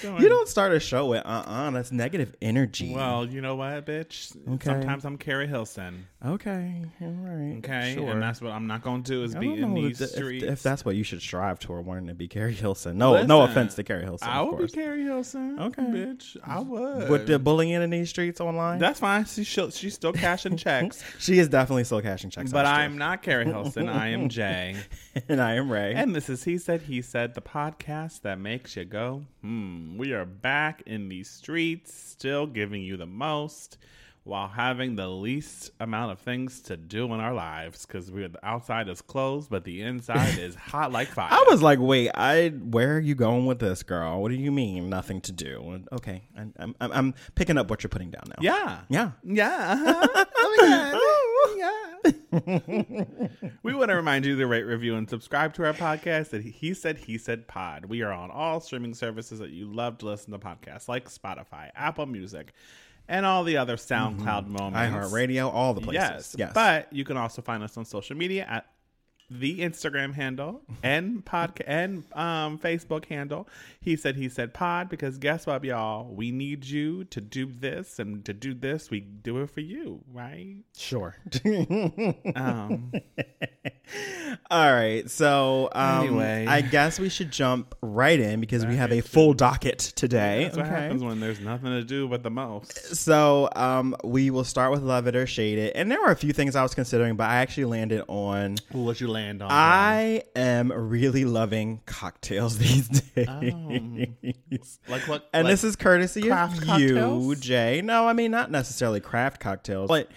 doing. You don't start a show with uh uh That's negative energy. Well, you know what, bitch. Okay. Sometimes I'm Keri Hilson. okay, all right, Okay, sure. and that's what I'm not going to do is I be in these if, if- streets. if that's what you should strive toward, wanting to be Keri Hilson. No, no offense to Keri Hilson. I would be. Keri Hilson. Okay. bitch. I would. With the bullying in these streets online, that's fine. She, she's still cashing checks. she is definitely still cashing checks. but I'm not Keri Hilson. I am Jay. and I am Ray. And this is He Said, He Said, the podcast that makes you go, hmm. We are back in these streets, still giving you the most while having the least amount of things to do in our lives because we're the outside is closed, but the inside is hot like fire. I was like, wait, I where are you going with this, girl? What do you mean nothing to do? Okay, I'm, I'm I'm picking up what you're putting down now. yeah. yeah. Yeah. uh-huh. Oh my God. Yeah. we want to remind you to rate, review, and subscribe to our podcast at He Said, He Said Pod. We are on all streaming services that you love to listen to podcasts like Spotify, Apple Music, and all the other mm-hmm. SoundCloud moments. iHeartRadio, all the places. Yes. yes. But you can also find us on social media at the Instagram handle and podcast and um, Facebook handle. He said he said pod because guess what, y'all? We need you to do this and to do this, we do it for you, right? sure. Um, all right. So um, Anyway. I guess we should jump right in because we have a full docket today. that's what happens when there's nothing to do but the most. So um, we will start with love it or shade it, and there were a few things I was considering, but I actually landed on. What you land on? I am really loving cocktails these days. Oh. like what? And like this is courtesy of you. Jay. No, I mean not necessarily craft cocktails, but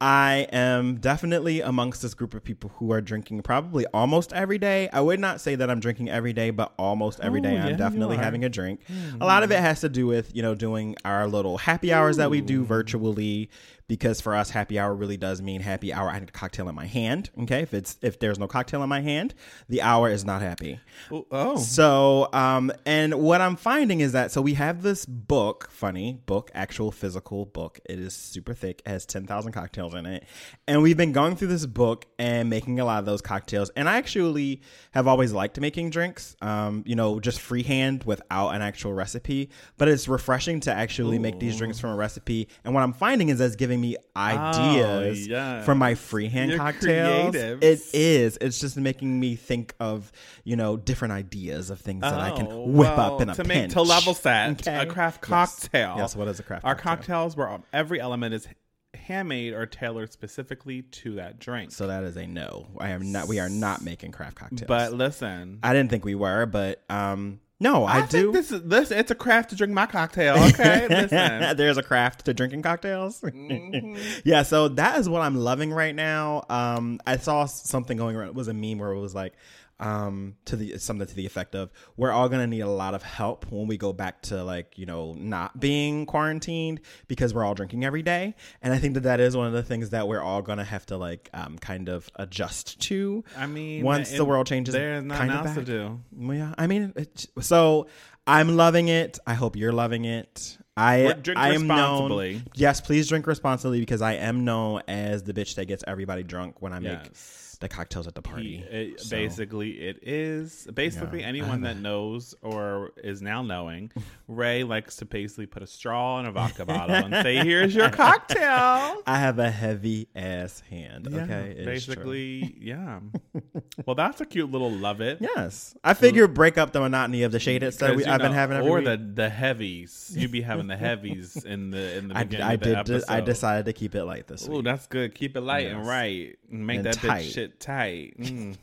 I am definitely amongst this group of people who are drinking probably almost every day. I would not say that I'm drinking every day, but almost every day Oh, I'm definitely having a drink. A hmm. lot of it has to do with, you know, doing our little happy hours that we do hmm. virtually because for us happy hour really does mean happy hour I need a cocktail in my hand, okay? If it's if there's no cocktail in my hand, the hour is not happy. oh, oh. So, um, and what I'm finding is that so we have this book, funny book, actual physical book. It is super thick, it has ten thousand cocktails in it, and we've been going through this book and making a lot of those cocktails. And I actually have always liked making drinks, um, you know, just freehand without an actual recipe. But it's refreshing to actually make these drinks from a recipe. And what I'm finding is that's giving me ideas yes. from my freehand You're cocktails. creatives. It is. It's just making me think of you know different ideas of things that I Oh, can whip well, up in a to pinch. make to level set Okay. a craft Yes. cocktail. Yes. What is a craft? Our cocktail? cocktails where every element is handmade or tailored specifically to that drink. So that is a no. I am not. We are not making craft cocktails. but listen, I didn't think we were. But um, no, I, think do. this is this. It's a craft to drink my cocktail. Okay, listen. There's a craft to drinking cocktails. Mm-hmm. yeah, so that is what I'm loving right now. Um, I saw something going around. It was a meme where it was like, um, to the something to the effect of, "We're all gonna need a lot of help when we go back to like you know not being quarantined because we're all drinking every day." And I think that that is one of the things that we're all gonna have to like um kind of adjust to. I mean, once the world changes, there's nothing kind of else to back. do. Well, yeah, I mean, it, so I'm loving it. I hope you're loving it. I I am responsibly. known. Yes, please drink responsibly because I am known as the bitch that gets everybody drunk when I make Yes. The cocktails at the party. He- it- So, Basically, it is basically Yeah, anyone that knows or is now knowing. Ray likes to basically put a straw in a vodka bottle and say, "Here's your cocktail." I have a heavy ass hand. Yeah, okay, basically, yeah. Well, that's a cute little love it. Yes, I figured break up the monotony of the shaded that we, I've been having every or week. the the heavies. You'd be having the heavies in the in the I, beginning I of the did. episode. I decided to keep it light this week. that's good. Keep it light and Yes. right. Make And that tight. shit tight. hmm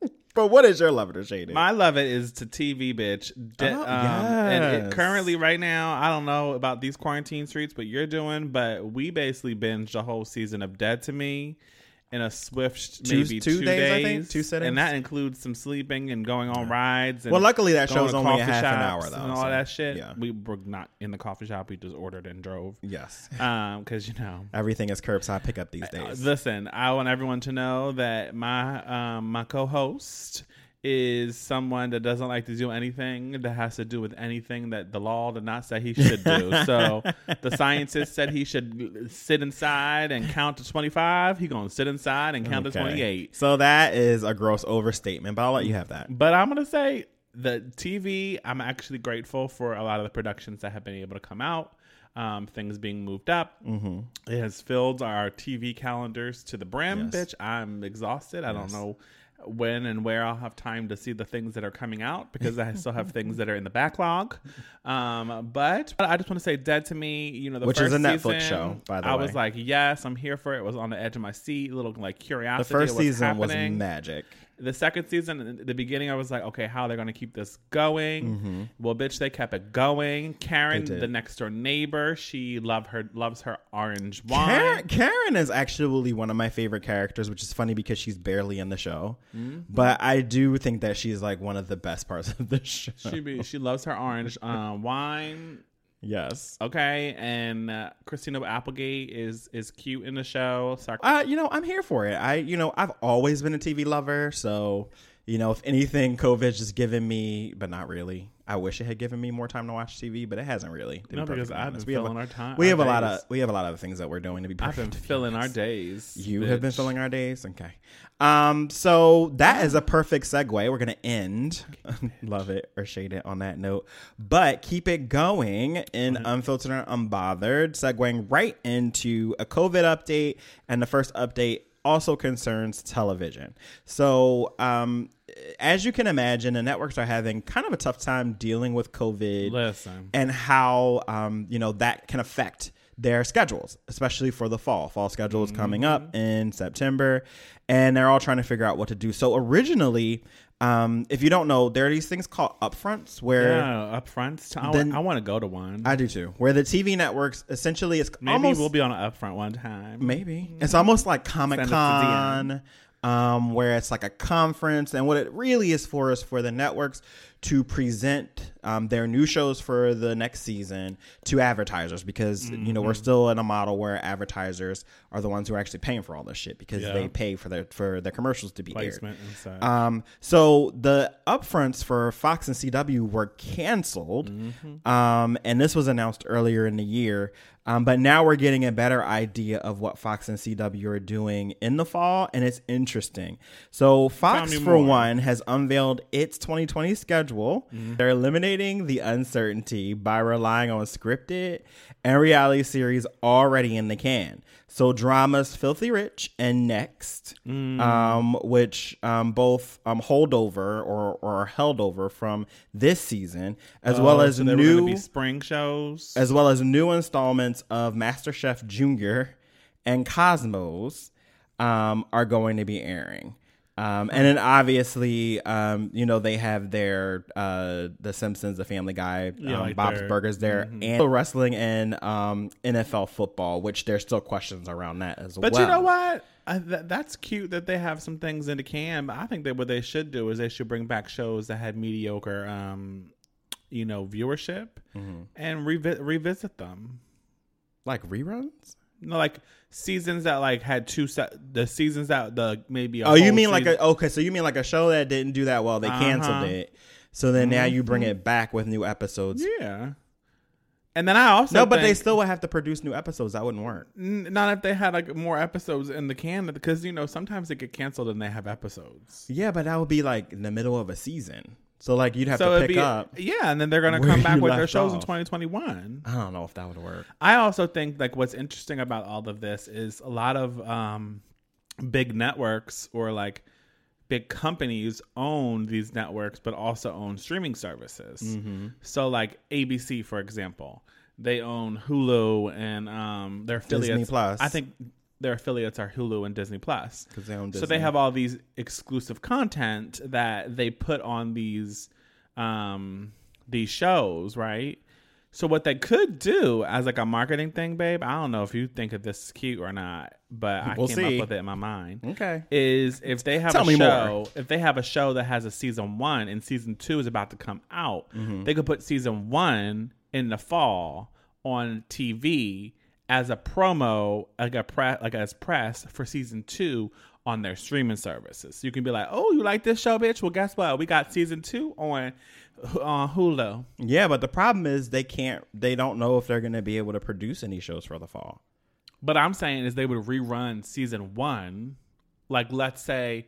But what is your love it or shaded? My love it is to TV, bitch. De- Oh, um, And it, currently, right now, I don't know about these quarantine streets, but you're doing. But we basically binged the whole season of Dead to Me in a swift Two- maybe two two, days, days, I think? Two sittings? and that includes some sleeping and going on rides. And well, luckily that show's only half an hour though, and all so, that shit. Yeah. We were not in the coffee shop. We just ordered and drove. Yes. Um, because you know. Everything is curbside pickup these Uh, days. Listen, I want everyone to know that my um, my co-host is someone that doesn't like to do anything that has to do with anything that the law did not say he should do. so the scientists said he should sit inside and count to 25. He going to sit inside and count to 28. So that is a gross overstatement, but I'll let you have that. But I'm going to say the TV, I'm actually grateful for a lot of the productions that have been able to come out. Um, things being moved up. Mm-hmm. It has filled our TV calendars to the brim, Yes. bitch. I'm exhausted. I don't know when and where I'll have time to see the things that are coming out because I still have things that are in the backlog. Um, but I just want to say, Dead to Me, you know, the Which is a Netflix season, show, by the I way. I was like, yes, I'm here for it. Was on the edge of my seat, a little like curiosity. The first season was magic. The second season, the beginning, I was like, okay, how are they going to keep this going? Well, bitch, they kept it going. Karen, Mm-hmm. The next door neighbor, she love her loves her orange wine. Karen, Karen is actually one of my favorite characters, which is funny because she's barely in the show. But I do think that she's like one of the best parts of the show. She be, she loves her orange uh, wine. Yes. Okay, and uh, Christina Applegate is is cute in the show. Sark- Uh, you know, I'm here for it. I, you know, I've always been a TV lover, so you know, if anything, COVID's just given me, but not really. I wish it had given me more time to watch TV, but it hasn't really. to be No, because I've been we have filling a, our time- We have a lot of we have a lot of things that we're doing to be. I've been filling our days. You have been filling our days. Okay. Um, so that is a perfect segue. We're gonna end. Love it or shade it on that note. But keep it going in unfiltered and unbothered, segueing right into a COVID update. And the first update also concerns television. So um as you can imagine, the networks are having kind of a tough time dealing with COVID Listen, and how um, you know that can affect their schedules, especially for the fall. Fall schedule is coming up in September, and they're all trying to figure out what to do. So originally, um, if you don't know, there are these things called upfronts where yeah, up front. I, Then- I want to go to one. I do too, where the TV networks essentially it's Maybe almost we'll be on an upfront one time. Maybe it's almost like Comic Con, um, where it's like a conference, and what it really is for is for the networks to present um, their new shows for the next season to advertisers because you know we're Mm-hmm. still in a model where advertisers are the ones who are actually paying for all this shit because Yeah. they pay for their for their commercials to be aired. Placement such. Um, so the upfronts for Fox and CW were canceled, um, and this was announced earlier in the year. Um, but now we're getting a better idea of what Fox and CW are doing in the fall, and it's interesting. So Fox, for more. one, has unveiled its 2020 schedule. They're eliminating the uncertainty by relying on scripted and reality series already in the can. So dramas Filthy Rich and Next, um, which um, both um, hold over or, or are held over from this season, as well Oh, as so new be spring shows. as well as new installments of MasterChef Junior and Cosmos um, are going to be airing. Um, and then obviously, um, you know, they have their uh, The Simpsons, The Family Guy, Yeah, um, like Bob's their- Burgers there, and wrestling and um, NFL football, which there's still questions around that as But well. But you know what? I, th- that's cute that they have some things in the can. But I think that what they should do is they should bring back shows that had mediocre, um, you know, viewership Mm-hmm. and revi- revisit them. Like reruns? Know, like seasons that like had two set the seasons that the maybe. A Oh, you mean like a okay? So you mean like a show that didn't do that well? They canceled Uh-huh. it. So then now you bring it back with new episodes. yeah. And then I also No, but they still would have to produce new episodes. That wouldn't work. N- not if they had like more episodes in the can because you know sometimes they get canceled and they have episodes. Yeah, but that would be like in the middle of a season. So like you'd have so to pick be up. yeah, and then they're gonna come back with their shows in 2021. I don't know if that would work. I also think like what's interesting about all of this is a lot of um, big networks or like big companies own these networks, but also own streaming services. Mm-hmm. So like ABC, for example, they own Hulu and um, their affiliates. Disney Plus. I think their affiliates are Hulu and Disney Plus. 'Cause they own Disney. So they have all these exclusive content that they put on these um these shows, right? So what they could do as like a marketing thing, babe, I don't know if you think of this is cute or not, but I We'll came see. up with it in my mind. Okay. Is if they have Tell a show, more. if they have a show that has a season one and season two is about to come out, Mm-hmm. they could put season one in the fall on TV as a promo, like a pre, like as press for season two on their streaming services. So you can be like, "Oh, you like this show, bitch? Well, guess what? We got season two on on Hulu." Yeah, but the problem is they can't. They don't know if they're going to be able to produce any shows for the fall. But I'm saying is they would rerun season one, like let's say,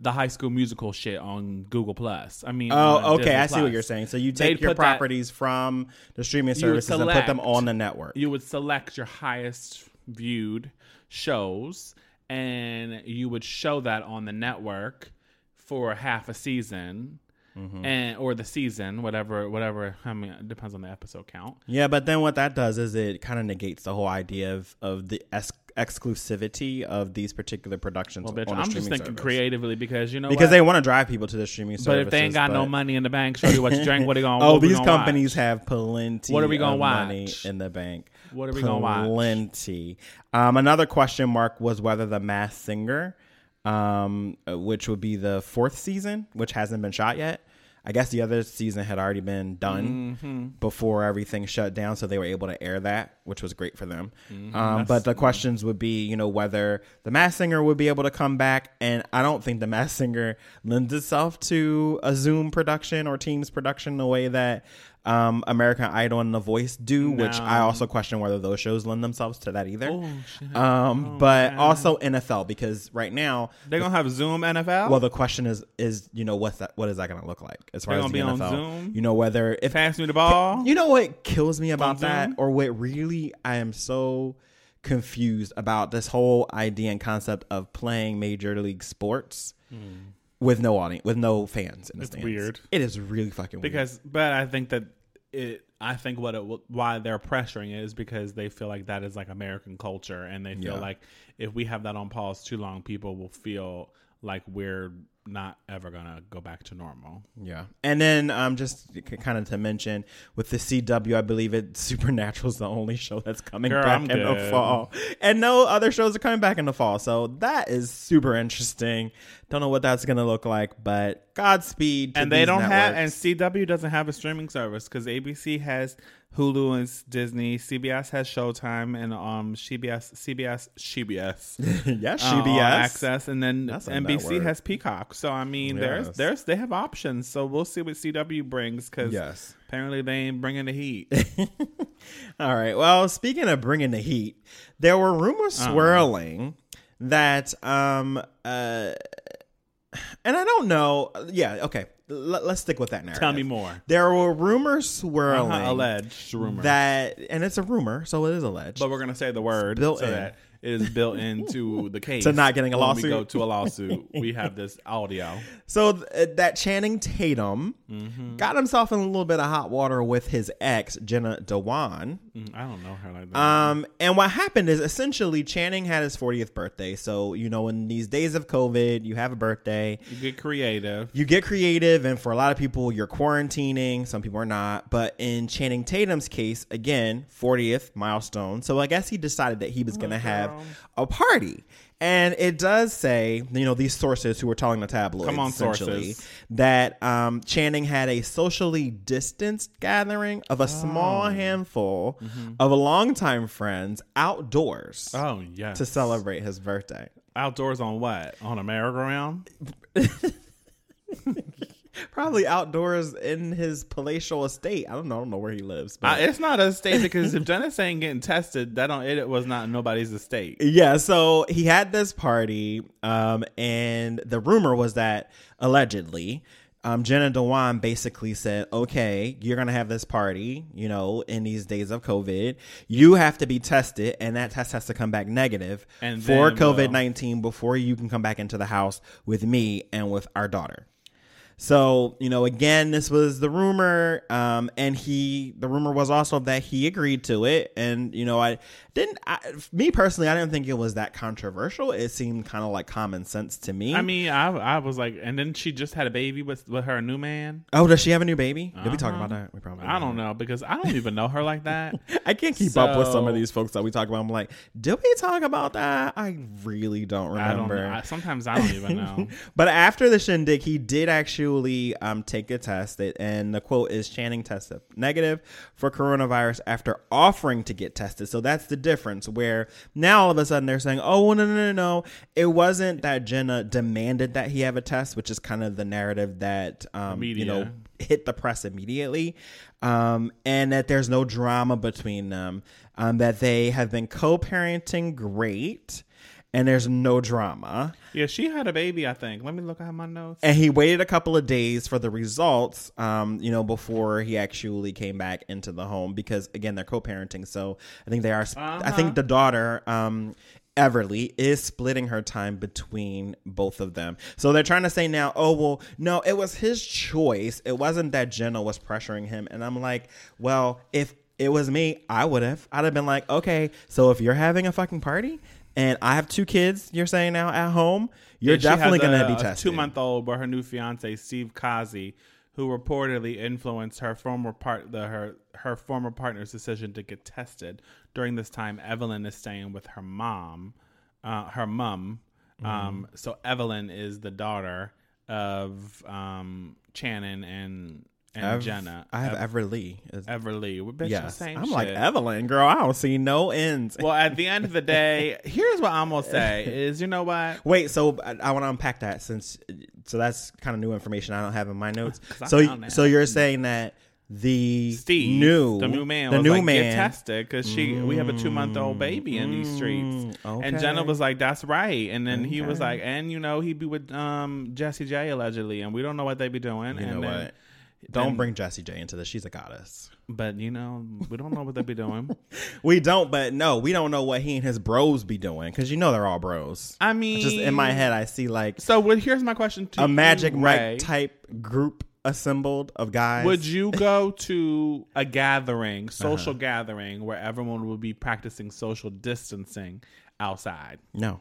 the High School Musical shit on Google Plus. I mean, Oh, okay. Disney I see what you're saying. So you They'd take your put that- properties from the streaming You would services and put them select- on the network. You would select your highest viewed shows, and you would show that on the network for half a season. Mm-hmm. And or the season, whatever, whatever. I mean, it depends on the episode count. Yeah, but then what that does is it kind of negates the whole idea of of the es- exclusivity of these particular productions. Well, bitch, I'm just thinking service. creatively because you know because what? they want to drive people to the streaming But services. if they ain't got no money in the bank, show you what you drink. What are you going? Oh, these companies watch? have plenty. What are we gonna of money watch? in the bank? What are we gonna watch? Plenty. Um, another question mark was whether the Masked Singer, um, which would be the fourth season, which hasn't been shot yet. I guess the other season had already been done Mm-hmm. before everything shut down, so they were able to air that, which was great for them. Mm-hmm. Um, but the questions would be, you know, whether the Masked Singer would be able to come back, and I don't think the Masked Singer lends itself to a Zoom production or Teams production the way that um, American Idol and The Voice do, which I also question whether those shows lend themselves to that either. Oh! Um, but also NFL because right now, They're gonna have Zoom NFL. well, the question is, is you know what's that? What is that going to look like as far They're as the gonna be NFL? on Zoom? You know whether if pass me the ball. you know what kills me about that, or what really I am so confused about this whole idea and concept of playing major league sports with no audience, with no fans in the. It's stands. weird. It is really fucking weird. because but i think that it i think what it why they're pressuring it is because they feel like that is like american culture and they feel Yeah. like if we have that on pause too long people will feel like we're not ever gonna go back to normal Yeah, and then um, just kind of to mention with the CW, I believe it Supernatural is the only show that's coming Girl, back I'm in the fall, and no other shows are coming back in the fall. So that is super interesting. Don't know what that's gonna look like, but Godspeed. To and they don't have and cw doesn't have a streaming service because abc has hulu and Disney. CBS has Showtime and um CBS CBS CBS yeah, uh, CBS access, and then That's not a bad NBC has Peacock. So I mean, there's Yes. there's they have options. So we'll see what CW brings because Yes. apparently they ain't bringing the heat. All right. Well, speaking of bringing the heat, there were rumors Uh-huh. swirling that um uh and I don't know. Yeah, okay. L- let's stick with that narrative. Tell me more. There were rumors swirling Uh-huh, alleged rumor, that, and it's a rumor, so it is alleged. but we're gonna say the word so in. that it is built into the case. To not getting a When lawsuit. We go to a lawsuit. we have this audio. So th- that Channing Tatum Mm-hmm. got himself in a little bit of hot water with his ex Jenna Dewan. Mm, I don't know her like that. Um, and what happened is essentially Channing had his 40th birthday. So you know, in these days of COVID, you have a birthday. you get creative. you get creative and for a lot of people you're quarantining some people are not but in channing tatum's case again 40th milestone so i guess he decided that he was going to have a party and it does say you know these sources who were telling the tabloids Come on, essentially, sources. that um, channing had a socially distanced gathering of a small Oh. handful Mm-hmm. of longtime friends outdoors Oh yes. to celebrate his birthday Outdoors on what? On a merry-go-round? Probably outdoors in his palatial estate. I don't know. I don't know where he lives. But Uh, it's not a state because if Dennis ain't getting tested, that don't it was not nobody's estate. yeah, so he had this party, um, and the rumor was that allegedly, um, Jenna Dewan basically said, "Okay, you're gonna have this party, you know, in these days of COVID. You have to be tested, and that test has to come back negative And for COVID nineteen before you can come back into the house with me and with our daughter." So, you know, again, this was the rumor. Um, and he, the rumor was also that he agreed to it. And, you know, I didn't, I, me personally, I didn't think it was that controversial. It seemed kind of like common sense to me. I mean, I I was like, and then she just had a baby with with her new man. oh, does she have a new baby? Did we talk Uh-huh. about that? We probably I don't know because I don't even know her like that. I can't keep up with some of these folks that we talk about. I'm like, did we talk about that? I really don't I don't. remember. I, sometimes I don't even know. but after the shindig, he did actually um, take a test. It, and the quote is Channing tested negative for coronavirus after offering to get tested. So that's the difference where now all of a sudden they're saying, oh, no, no, no, no. It wasn't that Jenna demanded that he have a test, which is kind of the narrative that, um, you know, hit the press immediately, um, and that there's no drama between them, um, that they have been co parenting great. And there's no drama. Yeah, she had a baby, I think. Let me look at my notes. And he waited a couple of days for the results, um, you know, before he actually came back into the home because again they're co-parenting. So I think they are. I Uh-huh. think the daughter, um, Everly, is splitting her time between both of them. So they're trying to say now, oh well, no, it was his choice. It wasn't that Jenna was pressuring him. And I'm like, well, if it was me, I would have. I'd have been like, okay, so if you're having a fucking party. And I have two kids. You're saying now at home, you're has definitely going to be tested. Two month old, but her new fiance Steve Kazee, who reportedly influenced her former part the her her former partner's decision to get tested. During this time, Evelyn is staying with her mom, uh, her mom. Um, Mm. so Evelyn is the daughter of um, Channing and and Ev- Jenna. I have Ev- Everly. Everly. We're bitch Yes, the same I'm like. Evelyn, girl. I don't see no ends. Well, at the end of the day, here's what I'm gonna say: is you know what? Wait, so I, I want to unpack that since so that's kind of new information I don't have in my notes. So, so you're saying that the Steve, new the new man, the was new like, man, get tested because she we have a two month old baby in these streets. Mm, And Jenna was like, "That's right," and then he was like, "And you know, he'd be with um Jessie J allegedly, and we don't know what they'd be doing." You and know then, what? Don't then- bring Jessie J into this. She's a goddess. But you know, we don't know what they be doing. We don't, but no, we don't know what he and his bros be doing because you know they're all bros. I mean, Just in my head, I see like So, well, here's my question to a you, Magic Ray. Mike type group assembled of guys. Would you go to a gathering, Uh-huh. social gathering, where everyone would be practicing social distancing outside? No,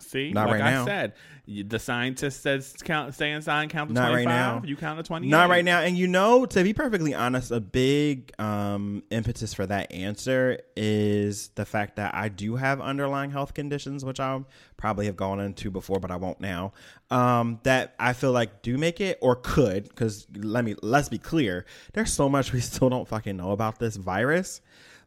See, Not like right I now. said, the scientist says count, stay inside, count to Not right now. You count to twenty. Not right now. And you know, to be perfectly honest, a big um, impetus for that answer is the fact that I do have underlying health conditions, which I'll probably have gone into before, but I won't now. Um, that I feel like do make it or could, because let me let's be clear, there's so much we still don't fucking know about this virus.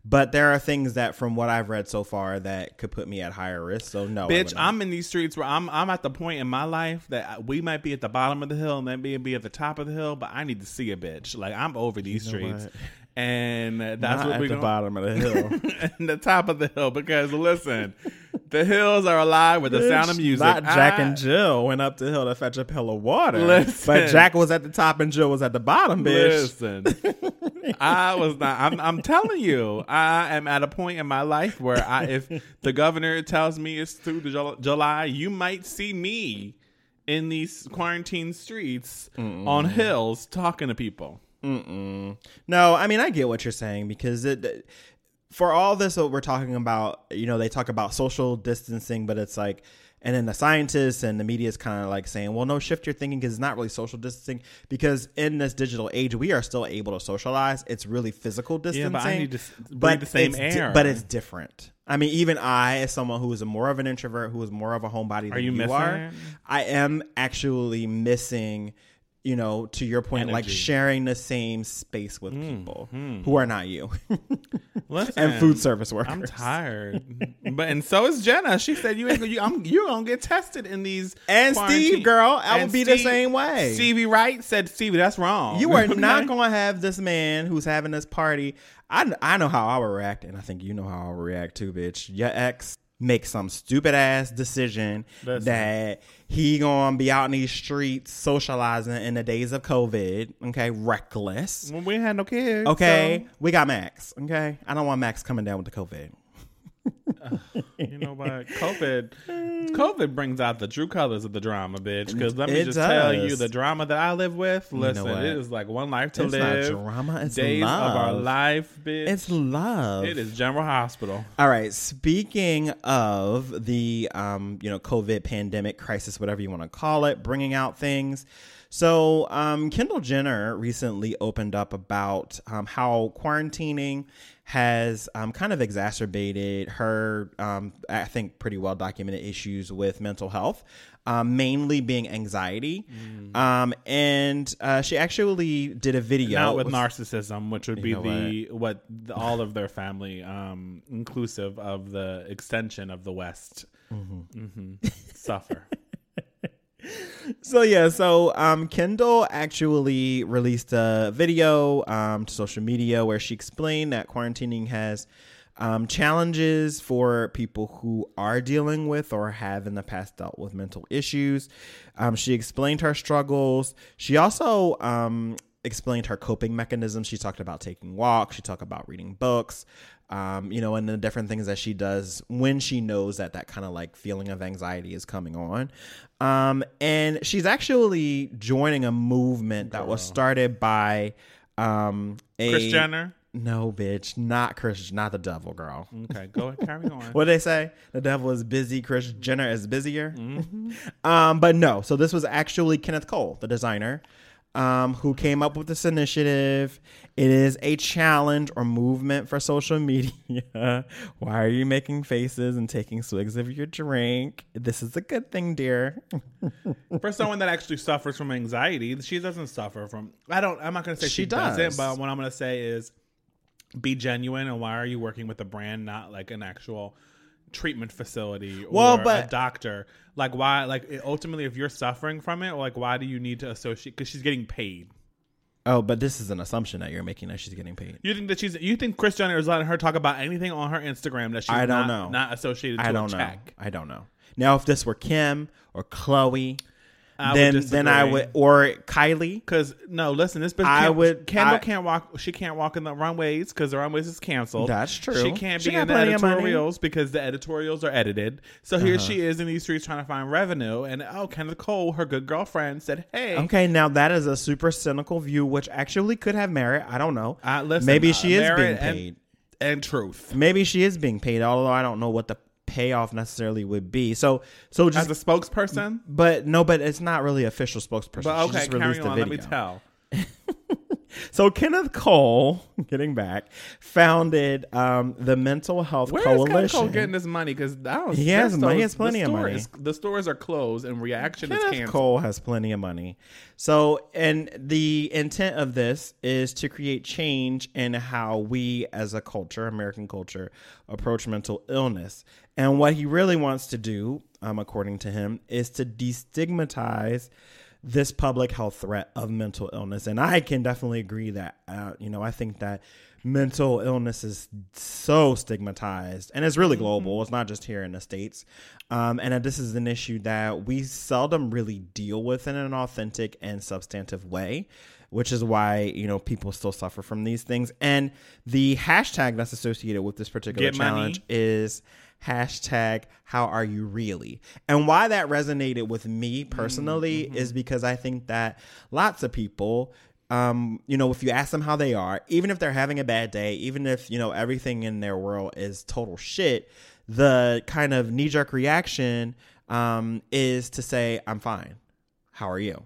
But there are things that, from what I've read so far, that could put me at higher risk. So no, Bitch. I'm in these streets where I'm I'm at the point in my life that we might be at the bottom of the hill and then be, be at the top of the hill, but I need to see a bitch. Like I'm over these know streets. what? And that's Not what at we're the gonna bottom of the hill. and the top of the hill because listen, the hills are alive with the sound of music. Not Jack I- and Jill went up the hill to fetch a pail of water. Listen. But Jack was at the top and Jill was at the bottom, bitch. Listen, I was not. I'm, I'm telling you, I am at a point in my life where I, if the governor tells me it's through the July, you might see me in these quarantine streets on hills talking to people. Mm-mm. No, I mean I get what you're saying because it for all this what we're talking about, you know, they talk about social distancing, but it's like and then the scientists and the media is kind of like saying, well, no, shift your thinking because it's not really social distancing because in this digital age, we are still able to socialize. It's really physical distancing. Yeah, but I need to breathe the same it's di- air. but it's different. I mean, even I, as someone who is more of an introvert, who is more of a homebody than you you, are, it? I am actually missing, you know, to your point, like Energy. Mm, sharing the same space with people who are not you Listen, and food service workers. I'm tired, but and so is Jenna. She said you ain't gonna- you I'm you gonna get tested in these And quarantine- Steve, girl, I And would be the same way. Stevie Wright said Stevie, that's wrong. You are Okay? not going to have this man who's having this party. I, I know how I would react, and I think you know how I would react too, bitch. Your ex make some stupid ass decision Listen. that he gonna be out in these streets socializing in the days of COVID. Okay, reckless. Well, we had no kids. Okay, we got Max. Okay, I don't want Max coming down with the COVID. So, you know what? COVID, COVID brings out the true colors of the drama, bitch. Because let me It just tell you, the drama that I live with. Listen, what? it is like one life to It's not live. drama, it's days of our life, bitch. It's love. it is General Hospital. All right. Speaking of the, um, you know, COVID pandemic crisis, whatever you want to call it, bringing out things. So, um, Kendall Jenner recently opened up about um, how quarantining has um, kind of exacerbated her, um, I think, pretty well documented issues with mental health, um, mainly being anxiety. Um, and uh, she actually did a video Not with narcissism, which would be the what the, all of their family, um, inclusive of the extension of the West, Mhm. suffer. So yeah, so um, Kendall actually released a video um, to social media where she explained that quarantining has um, challenges for people who are dealing with or have in the past dealt with mental issues. Um, she explained her struggles. She also um, explained her coping mechanisms. She talked about taking walks. She talked about reading books. Um, you know, and the different things that she does when she knows that that kind of like feeling of anxiety is coming on. Um, and she's actually joining a movement that was started by um, a Kris Jenner. no, bitch, not Kris, not the devil, girl. Okay, go ahead, carry on. What they say? The devil is busy. Kris Jenner is busier. Um, but no. So this was actually Kenneth Cole, the designer, um, who came up with this initiative. It is a challenge or movement for social media. Why are you making faces and taking swigs of your drink? This is a good thing, dear. For someone that actually suffers from anxiety, she doesn't suffer from. I don't. I'm not going to say she, She doesn't, but what I'm going to say is, be genuine. And why are you working with a brand, not like an actual treatment facility or Well, but- a doctor? Like why? Like ultimately, if you're suffering from it, like why do you need to associate? Because she's getting paid. Oh, but this is an assumption that you're making that she's getting paid. You think that she's? You think Kris Jenner is letting her talk about anything on her Instagram that she's I not, don't know. not associated to I don't know. check? I don't know. Now, if this were Kim or Chloe, I then then I would or Kylie. Because no, listen, this bitch. I would- Kendall I- can't walk. She can't walk in the runways because the runways is canceled. That's true. She can't She be in the plenty of money. Uh-huh. editorials because the editorials are edited. So here she is in these streets trying to find revenue. And oh, Kenneth Cole, her good girlfriend, said, "Hey, Okay, now that is a super cynical view, which actually could have merit. I don't know. uh, listen, Maybe uh, she is being merit and- paid. and, truth." Maybe she is being paid, although I don't know what the payoff necessarily would be. So, so just As a spokesperson, but no, but it's not really official spokesperson. but okay, just released a on. Let me tell. So Kenneth Cole, getting back, founded um, the Mental Health Where is Kenneth Coalition. Cole getting this money? Because I don't. He has money. He has plenty of money. is- the stores are closed, and reaction is canceled. Cole has plenty of money. So, and the intent of this is to create change in how we as a culture, American culture, approach mental illness. And what he really wants to do, um, according to him, is to destigmatize this public health threat of mental illness. And I can definitely agree that, uh, you know, I think that mental illness is so stigmatized and it's really global. It's not just here in the States. Um, and this is an issue that we seldom really deal with in an authentic and substantive way. Which is why you know people still suffer from these things, and the hashtag that's associated with this particular Get money. challenge is hashtag how are you really and why that resonated with me personally Mm-hmm. is because i think that lots of people um, you know if you ask them how they are even if they're having a bad day even if you know everything in their world is total shit the kind of knee-jerk reaction um, is to say i'm fine how are you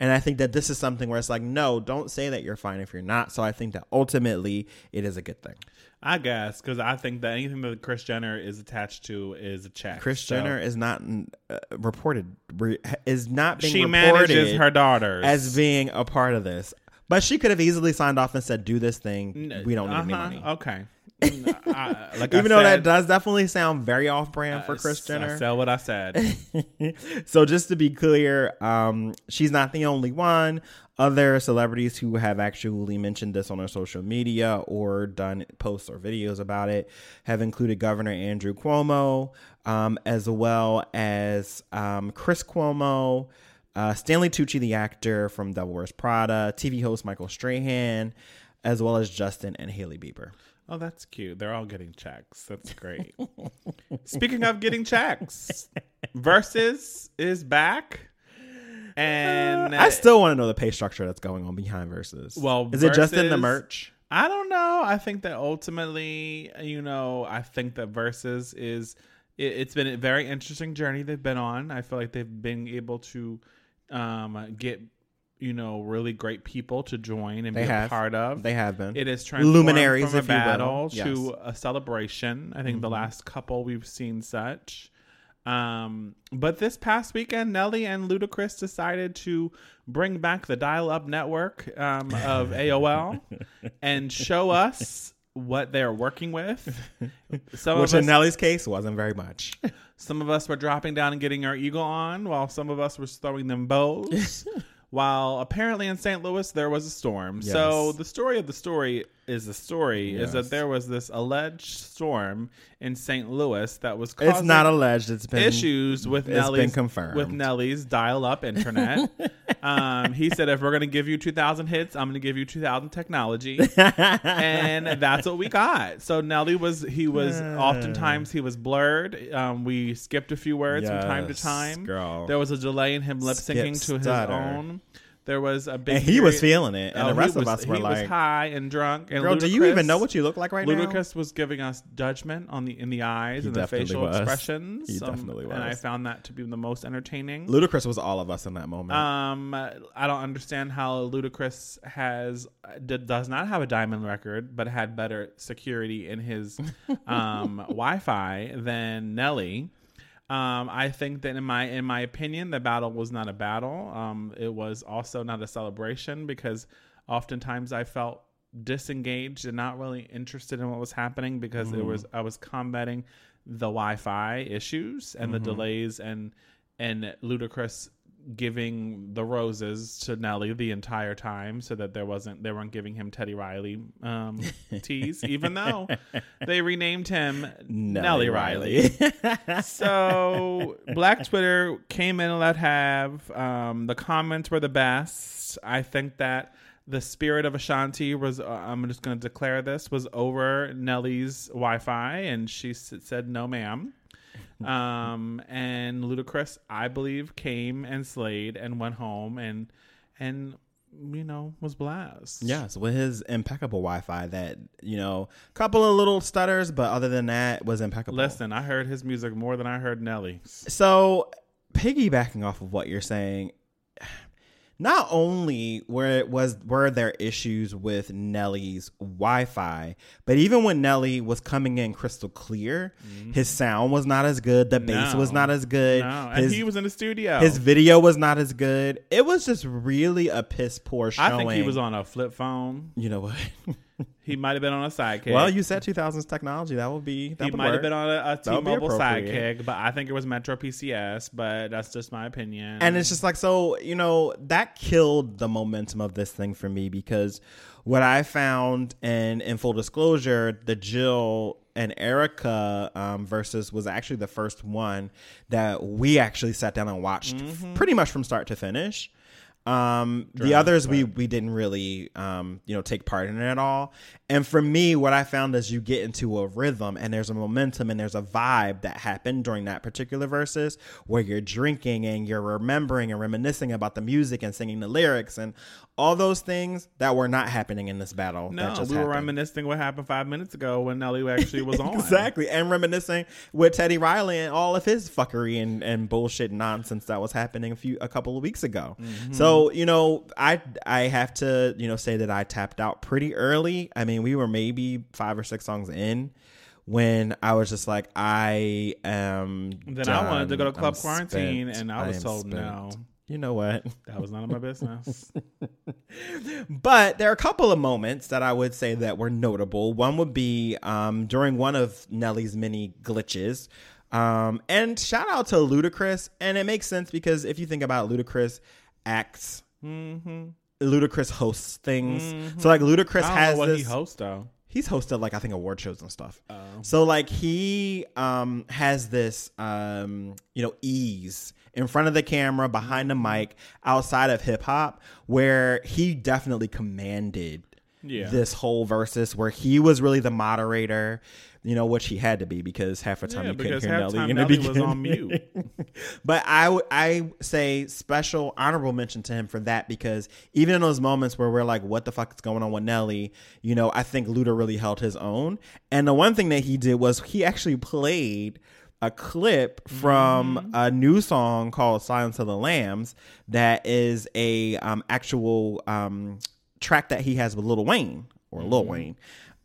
and I think that this is something where it's like, no, don't say that you're fine if you're not. So I think that ultimately it is a good thing. I guess because I think that anything that Kris Jenner is attached to is a check. Kris So Jenner is not uh, reported re, is not being she manages her daughters as being a part of this. But she could have easily signed off and said, "Do this thing. We don't need any Uh-huh, money." Okay. I- like Even I though that does definitely sound very off-brand for Kris I Jenner. said what I said. so just to be clear, um, she's not the only one. Other celebrities who have actually mentioned this on their social media or done posts or videos about it have included Governor Andrew Cuomo, um, as well as um, Chris Cuomo, uh, Stanley Tucci, the actor from Devil Wears Prada, TV host Michael Strahan, as well as Justin and Hailey Bieber. Oh, that's cute. They're all getting checks. That's great. Speaking of getting checks, Verzuz is back. And I still want to know the pay structure that's going on behind Verzuz. Well, is it just in the merch? I don't know. I think that ultimately, you know, I think that Verzuz is it, it's been a very interesting journey they've been on. I feel like they've been able to um, get you know really great people to join and They be have. a part of. They have been. It is transformed Luminaries, from a if you will. battle Yes. Mm-hmm. to a celebration. I think the last couple we've seen such. Um, but this past weekend, Nelly and Ludacris decided to bring back the dial-up network um, of AOL and show us what they're working with. Some Which of in Nelly's case wasn't very much. some of us were dropping down and getting our eagle on, while some of us were throwing them bows. while apparently in St. Louis there was a storm. So the story of the story is the story is that there was this alleged storm in St. Louis that was causing It's not alleged. It's been issues with it's been confirmed. with Nelly's dial-up internet. um, he said, "If we're gonna give you 2,000 hits, I'm gonna give you 2,000 technology," and that's what we got. So Nelly was he was oftentimes he was blurred. Um, we skipped a few words from time to time. girl. There was a delay in him lip syncing to his own. There was a big. and he was feeling it, and Oh, the rest was- of us were like. he like, was high and drunk. And "Girl, do you even know what you look like right now?" Ludacris was giving us judgment on the in the eyes He and the facial was. expressions. He um, was, And I found that to be the most entertaining. Ludacris was all of us in that moment. Um, I don't understand how Ludacris has d- does not have a diamond record, but had better security in his um, Wi-Fi than Nelly. Um, I think that in my in my opinion, the battle was not a battle. Um, it was also not a celebration because oftentimes I felt disengaged and not really interested in what was happening because it was I was combating the Wi-Fi issues and the delays and and Ludacris giving the roses to Nelly the entire time so that there wasn't they weren't giving him Teddy Riley um tease even though they renamed him Nelly, Riley. so Black Twitter came in and let have um the comments were the best. I think that the spirit of Ashanti was uh, I'm just going to declare this was over Nelly's Wi-Fi and she said no ma'am. Um, and Ludacris, I believe, came and slayed and went home and and you know was blast. Yes, with his impeccable Wi-Fi. That you know, couple of little stutters, but other than that, was impeccable. Listen, I heard his music more than I heard Nelly's. So, piggybacking off of what you're saying, not only were it was were there issues with Nelly's Wi-Fi, but even when Nelly was coming in crystal clear, his sound was not as good. The bass Mm-hmm. No. was not as good. No, and his, he was in the studio. his video was not as good. It was just really a piss poor showing. I think he was on a flip phone. You know what? He might have been on a sidekick. well, you said 2000s technology. That would be. That he might have been on a, a That would be T-Mobile sidekick, but I think it was Metro PCS. But that's just my opinion. And it's just like, so, you know, that killed the momentum of this thing for me because what I found, and in full disclosure, the Jill and Erykah um, Verzuz was actually the first one that we actually sat down and watched f- pretty much from start to finish. Um, the others we we didn't really um, you know take part in it at all. And for me, what I found is you get into a rhythm and there's a momentum and there's a vibe that happened during that particular verses where you're drinking and you're remembering and reminiscing about the music and singing the lyrics and all those things that were not happening in this battle. no, that just we were happened. reminiscing what happened five minutes ago when Nelly actually was on. Exactly, and reminiscing with Teddy Riley and all of his fuckery and, and bullshit nonsense that was happening a few a couple of weeks ago. Mm-hmm. So you know, I I have to you know say that I tapped out pretty early. I mean, we were maybe five or six songs in when I was just like, I am. Then I wanted to go to. Club I'm Quarantine, spent. and I was am told spent. no. You know what? That was none of my business. But there are a couple of moments that I would say that were notable. One would be um, during one of Nelly's many glitches. Um, and shout out to Ludacris. And it makes sense because if you think about Ludacris acts, mm-hmm. Ludacris hosts things. So like Ludacris has what this. he hosts though. he's hosted like I think award shows and stuff. Oh. So like he um has this um you know ease in front of the camera, behind the mic, outside of hip hop, where he definitely commanded Yeah. this whole Verzuz where he was really the moderator, you know, which he had to be because half the time Yeah, you couldn't hear Nelly in the Nelly was on mute. but I w- I say special honorable mention to him for that because even in those moments where we're like, what the fuck is going on with Nelly? You know, I think Luda really held his own. And the one thing that he did was he actually played a clip from Mm-hmm. a new song called Silence of the Lambs that is a um, actual um, track that he has with Lil Wayne or Lil Wayne.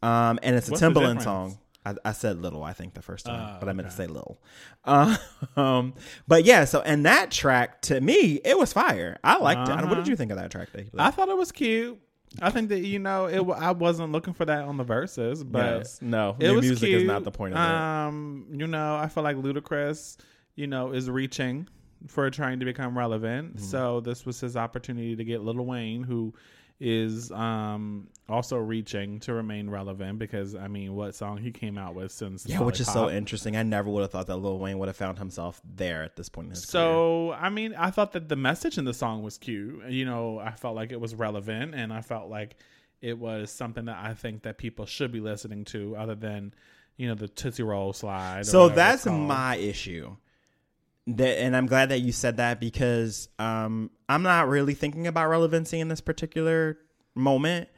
Um, and it's a Mm-hmm. What's Timbaland song. I, I said little, I think, the first time, Oh, but I meant to say little. Um, but yeah, so and that track to me, it was fire. I liked it. What Uh-huh. did you think of that track that? I thought it was cute. I think that you know it. I wasn't looking for that on the verses, but Yes. no, it was music cute. is not the point of it. Um, you know, I feel like Ludacris, you know, is reaching for trying to become relevant. Mm-hmm. So this was his opportunity to get Lil Wayne, who is um also reaching to remain relevant because I mean what song he came out with since Yeah, which is so interesting. I never would have thought that Lil Wayne would have found himself there at this point in his career. So I mean, I thought that the message in the song was cute. You know, I felt like it was relevant, and I felt like it was something that I think that people should be listening to, other than you know the Tootsie Roll slide. So that's my issue. That, and I'm glad that you said that because um, I'm not really thinking about relevancy in this particular moment.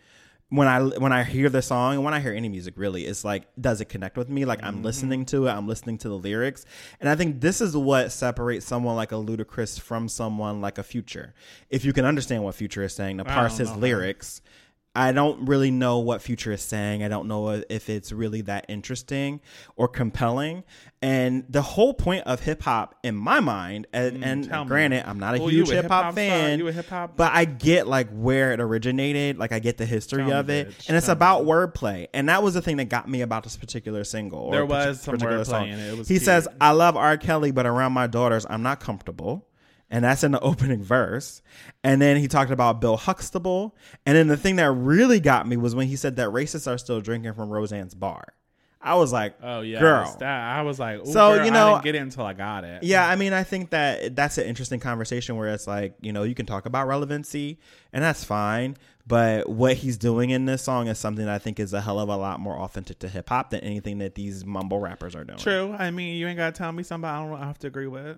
When I when I hear the song and when I hear any music, really, it's like, does it connect with me? Like I'm listening to it, I'm listening to the lyrics, and I think this is what separates someone like a Ludacris from someone like a Future. If you can understand what Future is saying to parse his lyrics, I don't really know what Future is saying. I don't know if it's really that interesting or compelling. And the whole point of hip hop, in my mind, and, and Mm, me. granted, I'm not a Well, huge hip hop fan, You a hip-hop- but I get like where it originated. Like I get the history Tell me, of it, bitch. and it's about me. wordplay. And that was the thing that got me about this particular single. There was some wordplay in it. It was he cute. says, "I love R. Kelly, but around my daughters, I'm not comfortable." And that's in the opening verse. And then he talked about Bill Huxtable. And then the thing that really got me was when he said that racists are still drinking from Roseanne's bar. I was like, Oh yeah, girl. That, I was like, So, girl, you know- I didn't get it until I got it. Yeah, I mean, I think that that's an interesting conversation where it's like, you know, you can talk about relevancy and that's fine. But what he's doing in this song is something that I think is a hell of a lot more authentic to hip hop than anything that these mumble rappers are doing. True. I mean, you ain't gotta tell me something I don't have to agree with.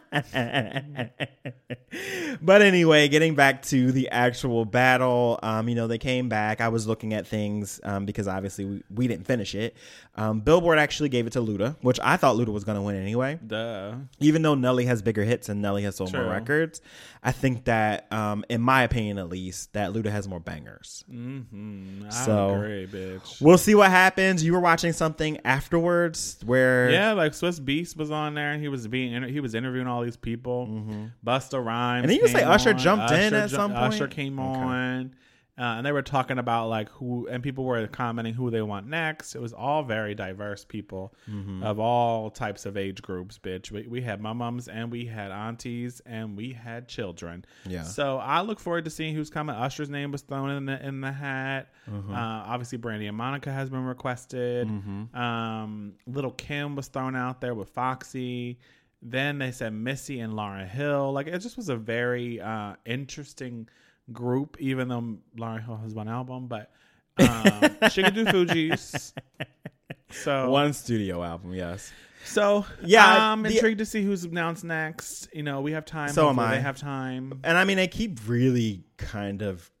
but anyway, getting back to the actual battle, um, you know, they came back. I was looking at things um, because obviously we, we didn't finish it. Um, Billboard actually gave it to Luda, which I thought Luda was going to win anyway. Duh. Even though Nelly has bigger hits and Nelly has sold more records, I think that, um, in my opinion at least, that Luda has more bangers. Mm-hmm. I So- agree, bitch. We'll see what happens. You were watching something afterwards where Yeah, like Swizz Beatz was on there, and he was being he was interviewing all these people. Busta Rhymes, Mm-hmm. And then you say Usher on. jumped in at ju- some point? Usher came Okay. on, uh, and they were talking about like who, and people were commenting who they want next. It was all very diverse people Mm-hmm. of all types of age groups. Bitch, we, we had mums and we had aunties and we had children. Yeah. So I look forward to seeing who's coming. Usher's name was thrown in the in the hat. Mm-hmm. Uh, obviously, Brandy and Monica has been requested. Mm-hmm. Um, Lil' Kim was thrown out there with Foxy. Then they said Missy and Lauryn Hill. Like it just was a very uh, interesting group. Even though Lauryn Hill has one album, but um, she could do Fugees. So one studio album, yes. so Yeah, I'm the- intrigued to see who's announced next. You know, we have time. So am I. They have time. And I mean, they keep really kind of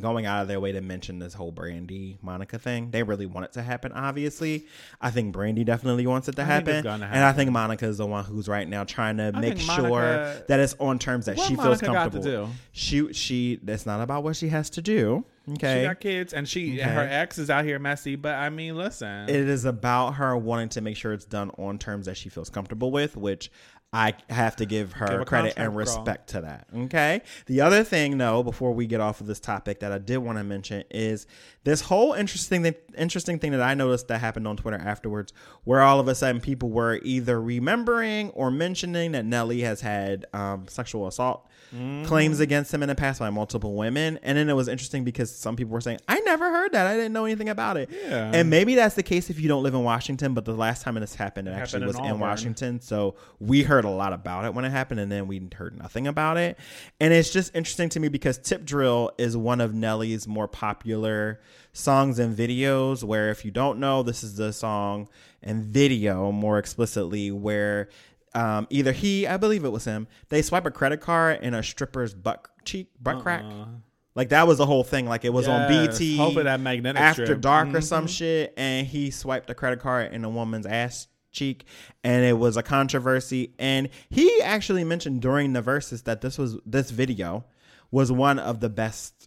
going out of their way to mention this whole Brandy Monica thing. They really want it to happen, obviously. I think Brandy definitely wants it to I happen. And I think Monica is the one who's right now trying to make think sure Monica- that it's on terms that she Monica feels to comfortable. do? She she that's not about what she has to do. Okay. She got kids, and she Okay. her ex is out here messy. But I mean, listen, it is about her wanting to make sure it's done on terms that she feels comfortable with, which I have to give her Give credit and contract, girl. respect to that. Okay. The other thing, though, before we get off of this topic that I did want to mention is this whole interesting thing, interesting thing that I noticed that happened on Twitter afterwards, where all of a sudden people were either remembering or mentioning that Nelly has had um, sexual assault Mm-hmm. claims against him in the past by multiple women, and then it was interesting because some people were saying, "I never heard that. I didn't know anything about it." Yeah. And maybe that's the case if you don't live in Washington, but the last time this happened, it Happened actually in was in. Washington. So we heard a lot about it when it happened, and then we heard nothing about it. And it's just interesting to me because Tip Drill is one of Nelly's more popular songs and videos. Where, if you don't know, this is the song and video more explicitly where. Um, either he, I believe it was him, they swipe a credit card in a stripper's butt cheek, butt crack. Uh, Like that was the whole thing. Like it was on BET. Hopefully that magnetic after strip. dark or Mhm. some shit, and he swiped a credit card in a woman's ass cheek, and it was a controversy. And he actually mentioned during the verses that this was this video was one of the best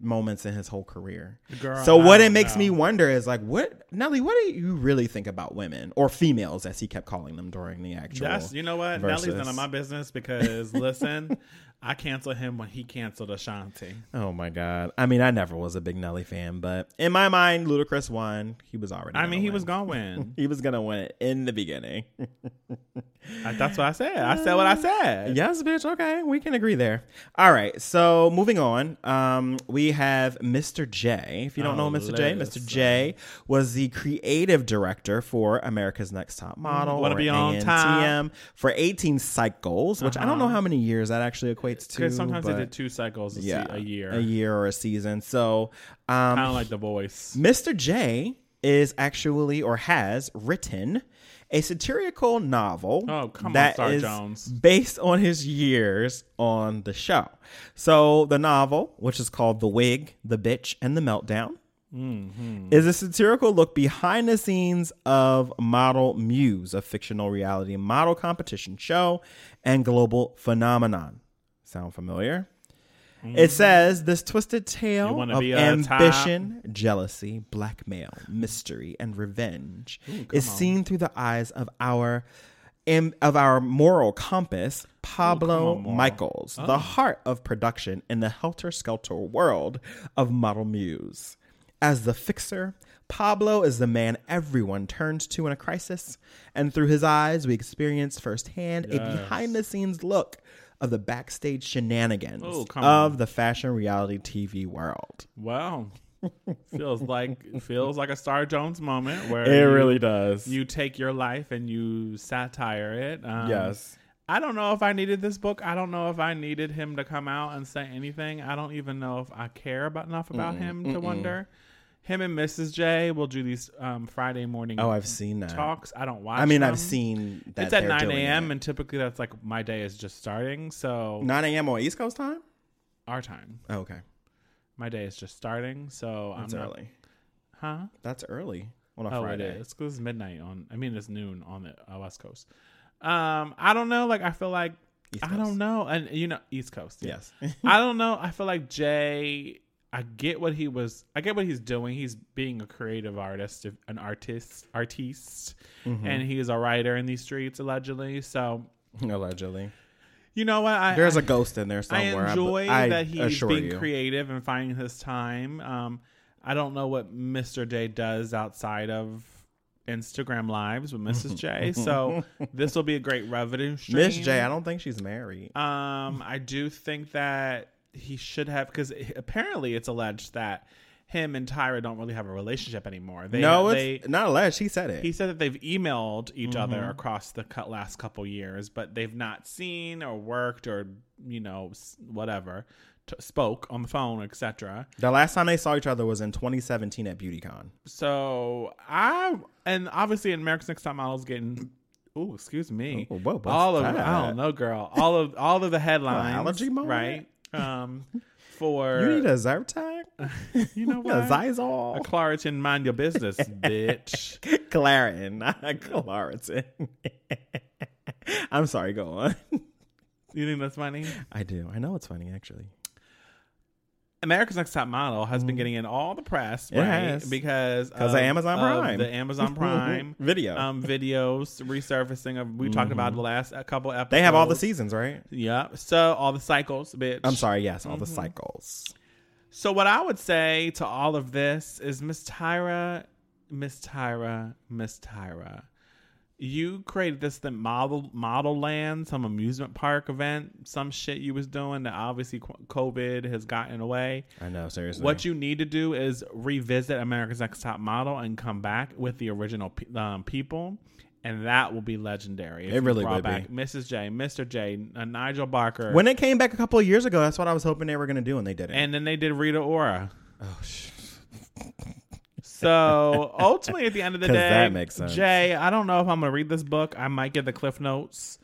moments in his whole career. Girl, so I what it makes me wonder is like, what Nelly? What do you really think about women or females, as he kept calling them during the actual? That's you know what Nelly's none versus- of my business because listen, I canceled him when he canceled Ashanti. Oh my god! I mean, I never was a big Nelly fan, but in my mind, Ludacris won. He was already. I mean, he win. was gonna win. He was gonna win in the beginning. I- That's what I said. I said what I said. Yes, bitch. Okay, we can agree there. All right. So moving on, um, we have Mr. J. If you don't Oh, know Mr. J, Mr. J was the creative director for America's Next Top Model, Wanna be on ANTM, for 18 cycles, which I don't know how many years that actually equates to. Because sometimes they did two cycles a, yeah, se- a year. a year or a season. So, um, Kind of like The Voice. Mr. J is actually or has written a satirical novel Oh, come on, is Jones. based on his years on the show. So the novel, which is called The Wig, The Bitch, and The Meltdown, Mm-hmm. is a satirical look behind the scenes of Model Muse, a fictional reality model competition show and global phenomenon. Sound familiar? It says this twisted Mm-hmm. Tale of be a top- ambition, jealousy, blackmail, mystery, and revenge is seen through the eyes of our of our moral compass, Pablo on, moral. Michaels, the heart of production in the helter skelter world of Model Muse. As the fixer, Pablo is the man everyone turns to in a crisis, and through his eyes, we experience firsthand a behind the scenes look of the backstage shenanigans Oh, of the fashion reality TV world. Wow. feels like feels like a Star Jones moment where It you- really does. you take your life and you satire it. Um, yes. I don't know if I needed this book. I don't know if I needed him to come out and say anything. I don't even know if I care about enough about him to wonder. Him and Mrs. J will do these um, Friday morning Oh, I've seen that. talks. I don't watch. I mean, them. I've seen that. It's at nine a.m. and typically that's like my day is just starting. So 9 a.m. on East Coast time? our time, Oh, okay. my day is just starting. So That's I'm not, early. huh? That's early on a Oh, Friday. it is because it's midnight on. I mean, it's noon on the uh, West Coast. Um, I don't know. Like, I feel like I don't know, and you know, East Coast. yeah. Yes. I don't know. I feel like Jay. I get what he was. I get what he's doing. He's being a creative artist, an artist, artiste, Mm-hmm. and he is a writer in these streets allegedly. So Allegedly. you know what? I, There's I, a ghost in there somewhere. I enjoy I that he's being you. creative and finding his time. Um, I don't know what Mr. J does outside of Instagram lives with Mrs. J. So this will be a great revenue stream. Miss J, I don't think she's married. Um, I do think that he should have because apparently it's alleged that him and Tyra don't really have a relationship anymore. They, no, they, it's not alleged. He said it. he said that they've emailed each Mm-hmm. other across the last couple years, but they've not seen or worked or you know whatever, t- spoke on the phone, etc. the last time they saw each other was in 2017 at BeautyCon. So I and obviously in America's Next Top Model's getting. Oh, excuse me. Oh, whoa, all of that? I don't know, girl. All of all of the headlines. allergy moment? right? Um, for You need a Zyrtec? you know what? A what? A Xyzal? Claritin, mind your business, bitch. Claritin, not Claritin. I'm sorry, go on. You think that's funny? I do. I know it's funny, actually. America's Next Top Model has been getting in all the press, Mm. It right? has. Because 'Cause of Amazon Prime. the Amazon Prime Video. um, videos resurfacing of we talked about the last a couple episodes. Mm-hmm. they have all the seasons, right? Yeah, so all the cycles, bitch. I'm sorry, yes, all the Mm-hmm. cycles. So what I would say to all of this is Miss Tyra, Miss Tyra, Miss Tyra. You created this thing, model model land, some amusement park event, some shit you was doing that obviously COVID has gotten away. I know, seriously. What you need to do is revisit America's Next Top Model and come back with the original um, people, and that will be legendary. It really brought would be. back Mrs. J, Mr. J, uh, Nigel Barker, when it came back a couple of years ago, that's what I was hoping they were going to do, and they didn't. and then they did Rita Ora. oh, sh- So ultimately, at the end of the day, that makes sense. Jay, I don't know if I'm gonna read this book. I might get the Cliff Notes,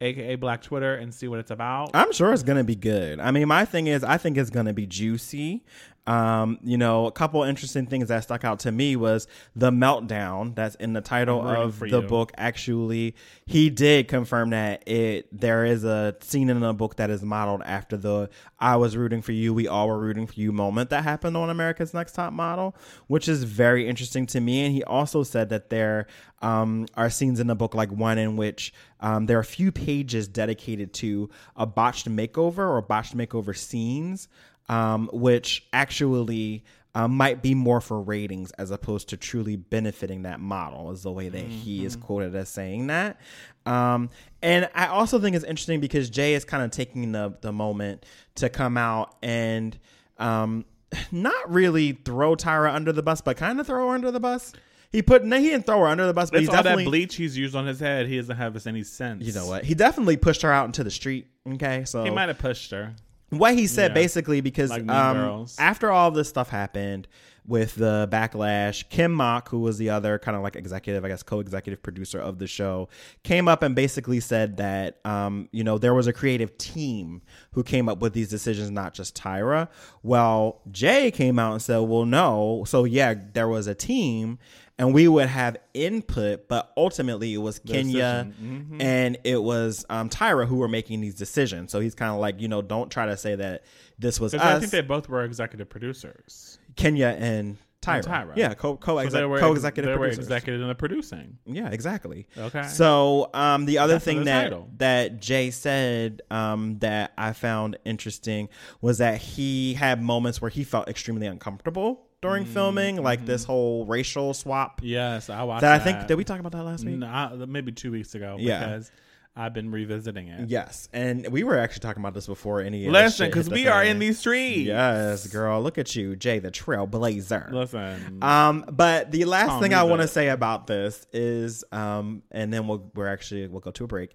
aka Black Twitter, and see what it's about. I'm sure it's gonna be good. I mean, my thing is, I think it's gonna be juicy. Um, you know, a couple interesting things that stuck out to me was the meltdown that's in the title of the you. book. Actually, he did confirm that it there is a scene in the book that is modeled after the "I was rooting for you, we all were rooting for you" moment that happened on America's Next Top Model, which is very interesting to me. And he also said that there um, are scenes in the book, like one in which um, there are a few pages dedicated to a botched makeover or botched makeover scenes, um, which actually uh, might be more for ratings as opposed to truly benefiting that model, is the way that he is quoted as saying that. Um, and I also think it's interesting because Jay is kind of taking the, the moment to come out and um, not really throw Tyra under the bus, but kind of throw her under the bus. He put no, he didn't throw her under the bus, but It's he all definitely that bleach he's used on his head. He doesn't have any sense. you know what? He definitely pushed her out into the street. Okay, so He might have pushed her. What he said Yeah. basically because Like um, after all this stuff happened with the backlash, Ken Mok, who was the other kind of like executive, I guess co-executive producer of the show, came up and basically said that um, you know there was a creative team who came up with these decisions, not just Tyra. Well, Jay came out and said, "Well, no, so yeah, there was a team." And we would have input, but ultimately it was Kenya Mm-hmm. and it was um, Tyra who were making these decisions. So he's kind of like, you know, don't try to say that this was us, I think they both were executive producers. Kenya and Tyra. And Tyra. Yeah, co co So they were co executive They were producers. executive in producing. yeah, exactly. Okay. So um, the other That's thing the that title. that Jay said um, that I found interesting was that he had moments where he felt extremely uncomfortable during Mm-hmm. filming, like this whole racial swap. yes, I watched That I think did we talk about that last week? No, I- maybe two weeks ago. Yeah. Because I've been revisiting it. Yes, and we were actually talking about this before any. of Listen, because we are in these streets. Yes, girl, look at you, Jay the Trailblazer. Listen. Um, but the last thing I want to say about this is, um, and then we'll we're actually we'll go to a break.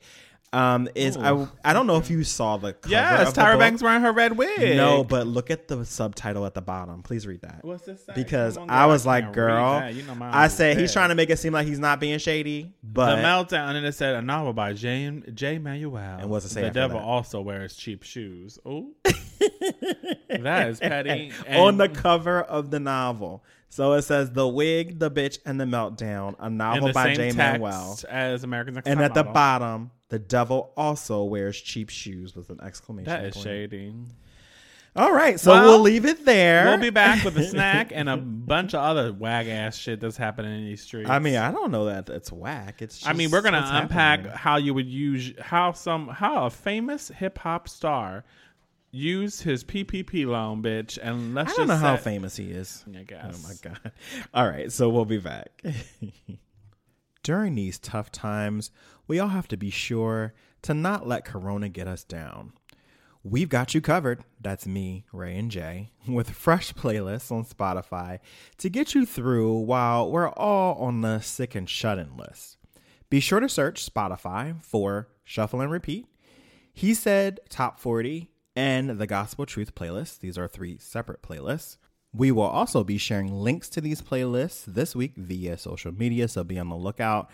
Um, is I Ooh. I don't know if you saw the cover yes, Tyra book. Banks wearing her red wig. No, but look at the subtitle at the bottom. Please read that. What's this say? Because on, I was I like, girl. You know my I said he's trying to make it seem like he's not being shady, but the meltdown, and then it said a novel by Jay J. Manuel. And what's it say The devil that? also wears cheap shoes. Oh, that is petty. on the cover of the novel. So it says "The Wig, the Bitch, and the Meltdown," a novel by text Manuel. as American Next And at the bottom, the devil also wears cheap shoes with an exclamation That is point. shady. All right, so Well, we'll leave it there. We'll be back with a snack and a bunch of other wag ass shit that's happening in these streets. I mean, I don't know that it's whack. It's. Just I mean, we're gonna what's unpack happening. how you would use how some how a famous hip hop star used his PPP loan, bitch, and let's I don't just know how say- famous he is. I guess. Oh my god! All right, so we'll be back. During these tough times, we all have to be sure to not let Corona get us down. We've got you covered. That's me, Ray and Jay, with fresh playlists on Spotify to get you through while we're all on the sick and shut in list. Be sure to search Spotify for Shuffle and Repeat, He Said Top 40, and the Gospel Truth playlist. These are three separate playlists. We will also be sharing links to these playlists this week via social media, so be on the lookout.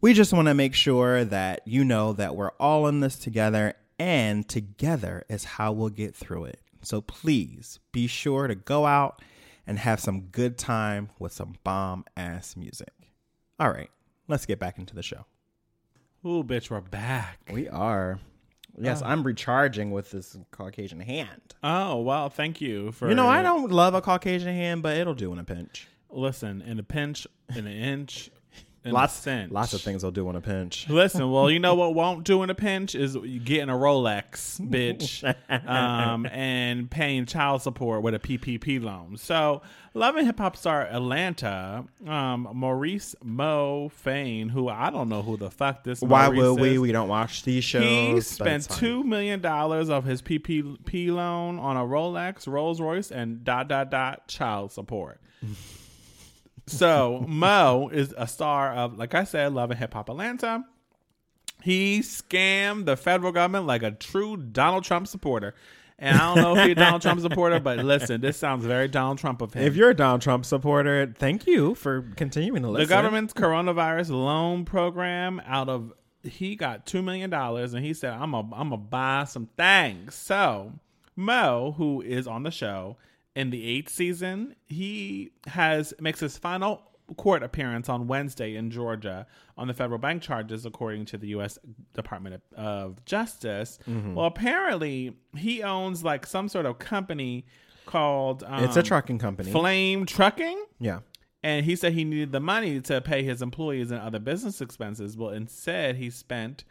We just want to make sure that you know that we're all in this together, and together is how we'll get through it. So please be sure to go out and have some good time with some bomb ass music. All right, let's get back into the show. Ooh, bitch, we're back. We are. Yes, I'm recharging with this Caucasian hand. Oh well, thank you for. You know, I don't love a Caucasian hand, but it'll do in a pinch. listen in a pinch, in an inch, in Lots, cinch. lots of things I'll do in a pinch. Listen, well, you know what won't do in a pinch is getting a Rolex, bitch, um, and paying child support with a PPP loan. So, Love and Hip Hop star Atlanta, um, Maurice Mo Fayne, who I don't know who the fuck this. Why Maurice will we? is. We don't watch these shows. He spent two million dollars of his PPP loan on a Rolex, Rolls Royce, and dot dot dot child support. So Mo is a star of, like I said, Love and Hip Hop Atlanta. He scammed the federal government like a true Donald Trump supporter. And I don't know if you're a Donald Trump supporter, but listen, this sounds very Donald Trump of him. If you're a Donald Trump supporter, thank you for continuing to listen. the government's coronavirus loan program out of he got two million dollars and he said i'm a i'm gonna buy some things so mo who is on the show in the eighth season he has makes his final court appearance on wednesday in georgia on the federal bank charges according to the u.s department of, justice well apparently he owns like some sort of company called um, It's a trucking company. flame trucking yeah. and he said he needed the money to pay his employees and other business expenses. Well, instead, he spent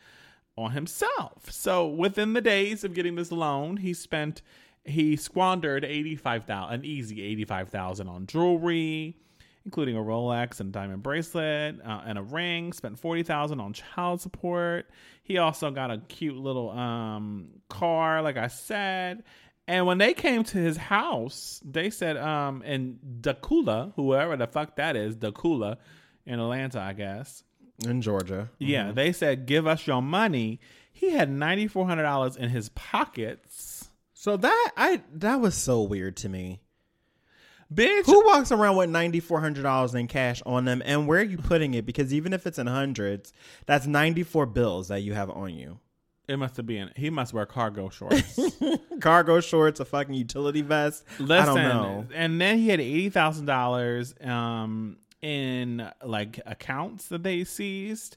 on himself. So within the days of getting this loan, he spent he squandered eighty five thousand, an easy eighty five thousand on jewelry, including a Rolex and diamond bracelet uh, and a ring. Spent forty thousand on child support. He also got a cute little um, car, like I said. And when they came to his house, they said, um, in Dacula, whoever the fuck that is, Dacula, in Atlanta, I guess. In Georgia. Yeah, they said, "Give us your money." He had ninety four hundred dollars in his pockets. So that I that was so weird to me. Bitch, Who walks around with ninety four hundred dollars in cash on them, and where are you putting it? Because even if it's in hundreds, that's ninety four bills that you have on you. it must have been. He must wear cargo shorts. Cargo shorts, a fucking utility vest. Listen, I don't know. and then he had eighty thousand dollars um in like accounts that they seized.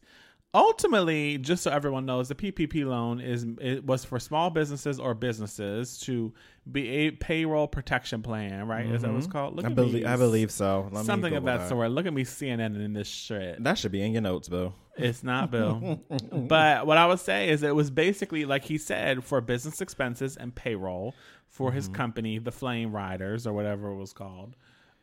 Ultimately, just so everyone knows, the PPP loan is it was for small businesses or businesses to be a payroll protection plan, right? Is that what it's called? Look I at believe me. I believe so. Let me something of Google that, sort. Look at me CNN in this shit. That should be in your notes, Bill. It's not Bill. but what I would say is it was basically like he said for business expenses and payroll for his Mm-hmm. company, the Flame Riders or whatever it was called.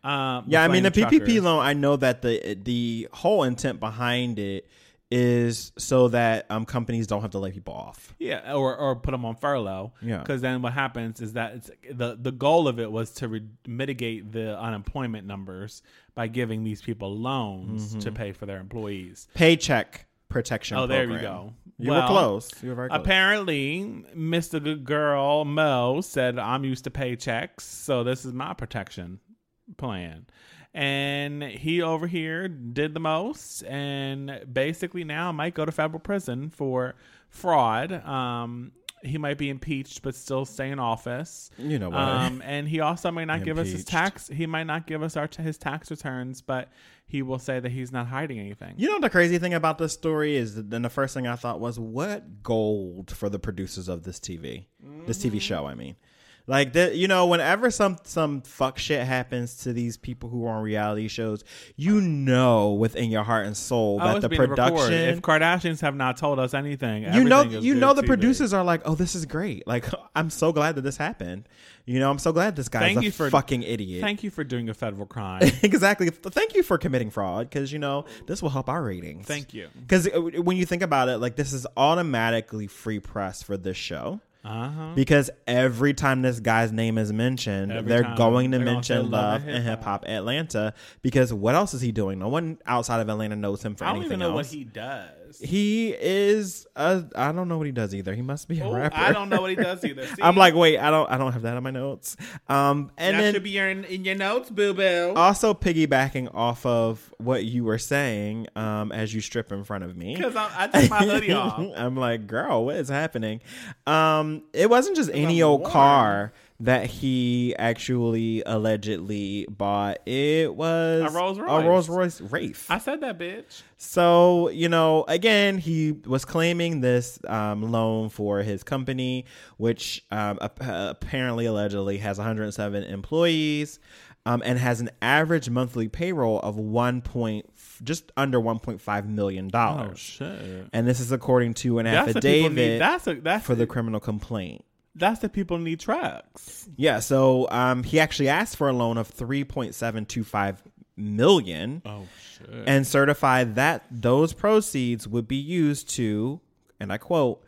Um, Yeah, I mean the Flame PPP loan. I know that the the whole intent behind it is so that um companies don't have to lay people off. Yeah, or or put them on furlough. Yeah. because then what happens is that it's the the goal of it was to re- mitigate the unemployment numbers by giving these people loans Mm-hmm. to pay for their employees. Paycheck protection. Oh, there you go. You Well, were close. You were very close. Apparently, Mr. Good Girl Mo said, I'm used to paychecks, so this is my protection plan. And he over here did the most, and basically now might go to federal prison for fraud. Um, he might be impeached, but still stay in office. You know what? Um, and he also may not give us his Impeached. tax. He might not give us our his tax returns, but he will say that he's not hiding anything. You know the crazy thing about this story is that then the first thing I thought was what gold for the producers of this TV, this. TV show. I mean, like the you know whenever some some fuck shit happens to these people who are on reality shows, you know within your heart and soul Oh, that the production. If Kardashians have not told us anything, you know, you know the TV. producers are like, oh, this is great. Like, I'm so glad that this happened. You know, I'm so glad this guy's Thank a you for- fucking idiot. Thank you for doing a federal crime. exactly. Thank you for committing fraud because you know this will help our ratings. Thank you. Because uh, when you think about it, like this is automatically free press for this show. Uh huh. Because every time this guy's name is mentioned, Every they're going to They're mention Love and Hip Hop Atlanta. Because what else is he doing? No one outside of Atlanta knows him for I don't anything even know else. what he does. He is. A, I don't know what he does either. He must be a Oh, rapper. I don't know what he does either. See? I'm like, wait, I don't. I don't have that on my notes. Um, and that then should be in, in your notes, boo boo. also piggybacking off of what you were saying, um, as you strip in front of me. Because I took my hoodie off. I'm like, girl, what is happening? Um, it wasn't just any I'm old warm. car that he actually allegedly bought. It was A Rolls Royce. A. Rolls Royce Wraith. I said that, bitch. So, you know, again, he was claiming this um, loan for his company, which um, apparently, allegedly, has 107 employees um, and has an average monthly payroll of one point, just under 1.5 million Oh dollars. shit. and this is according to an That's people need. affidavit That's a, that's for the criminal complaint. That's the people need trucks. Yeah, so um, he actually asked for a loan of 3.725 million. Oh shit. and certified that those proceeds would be used to, and I quote,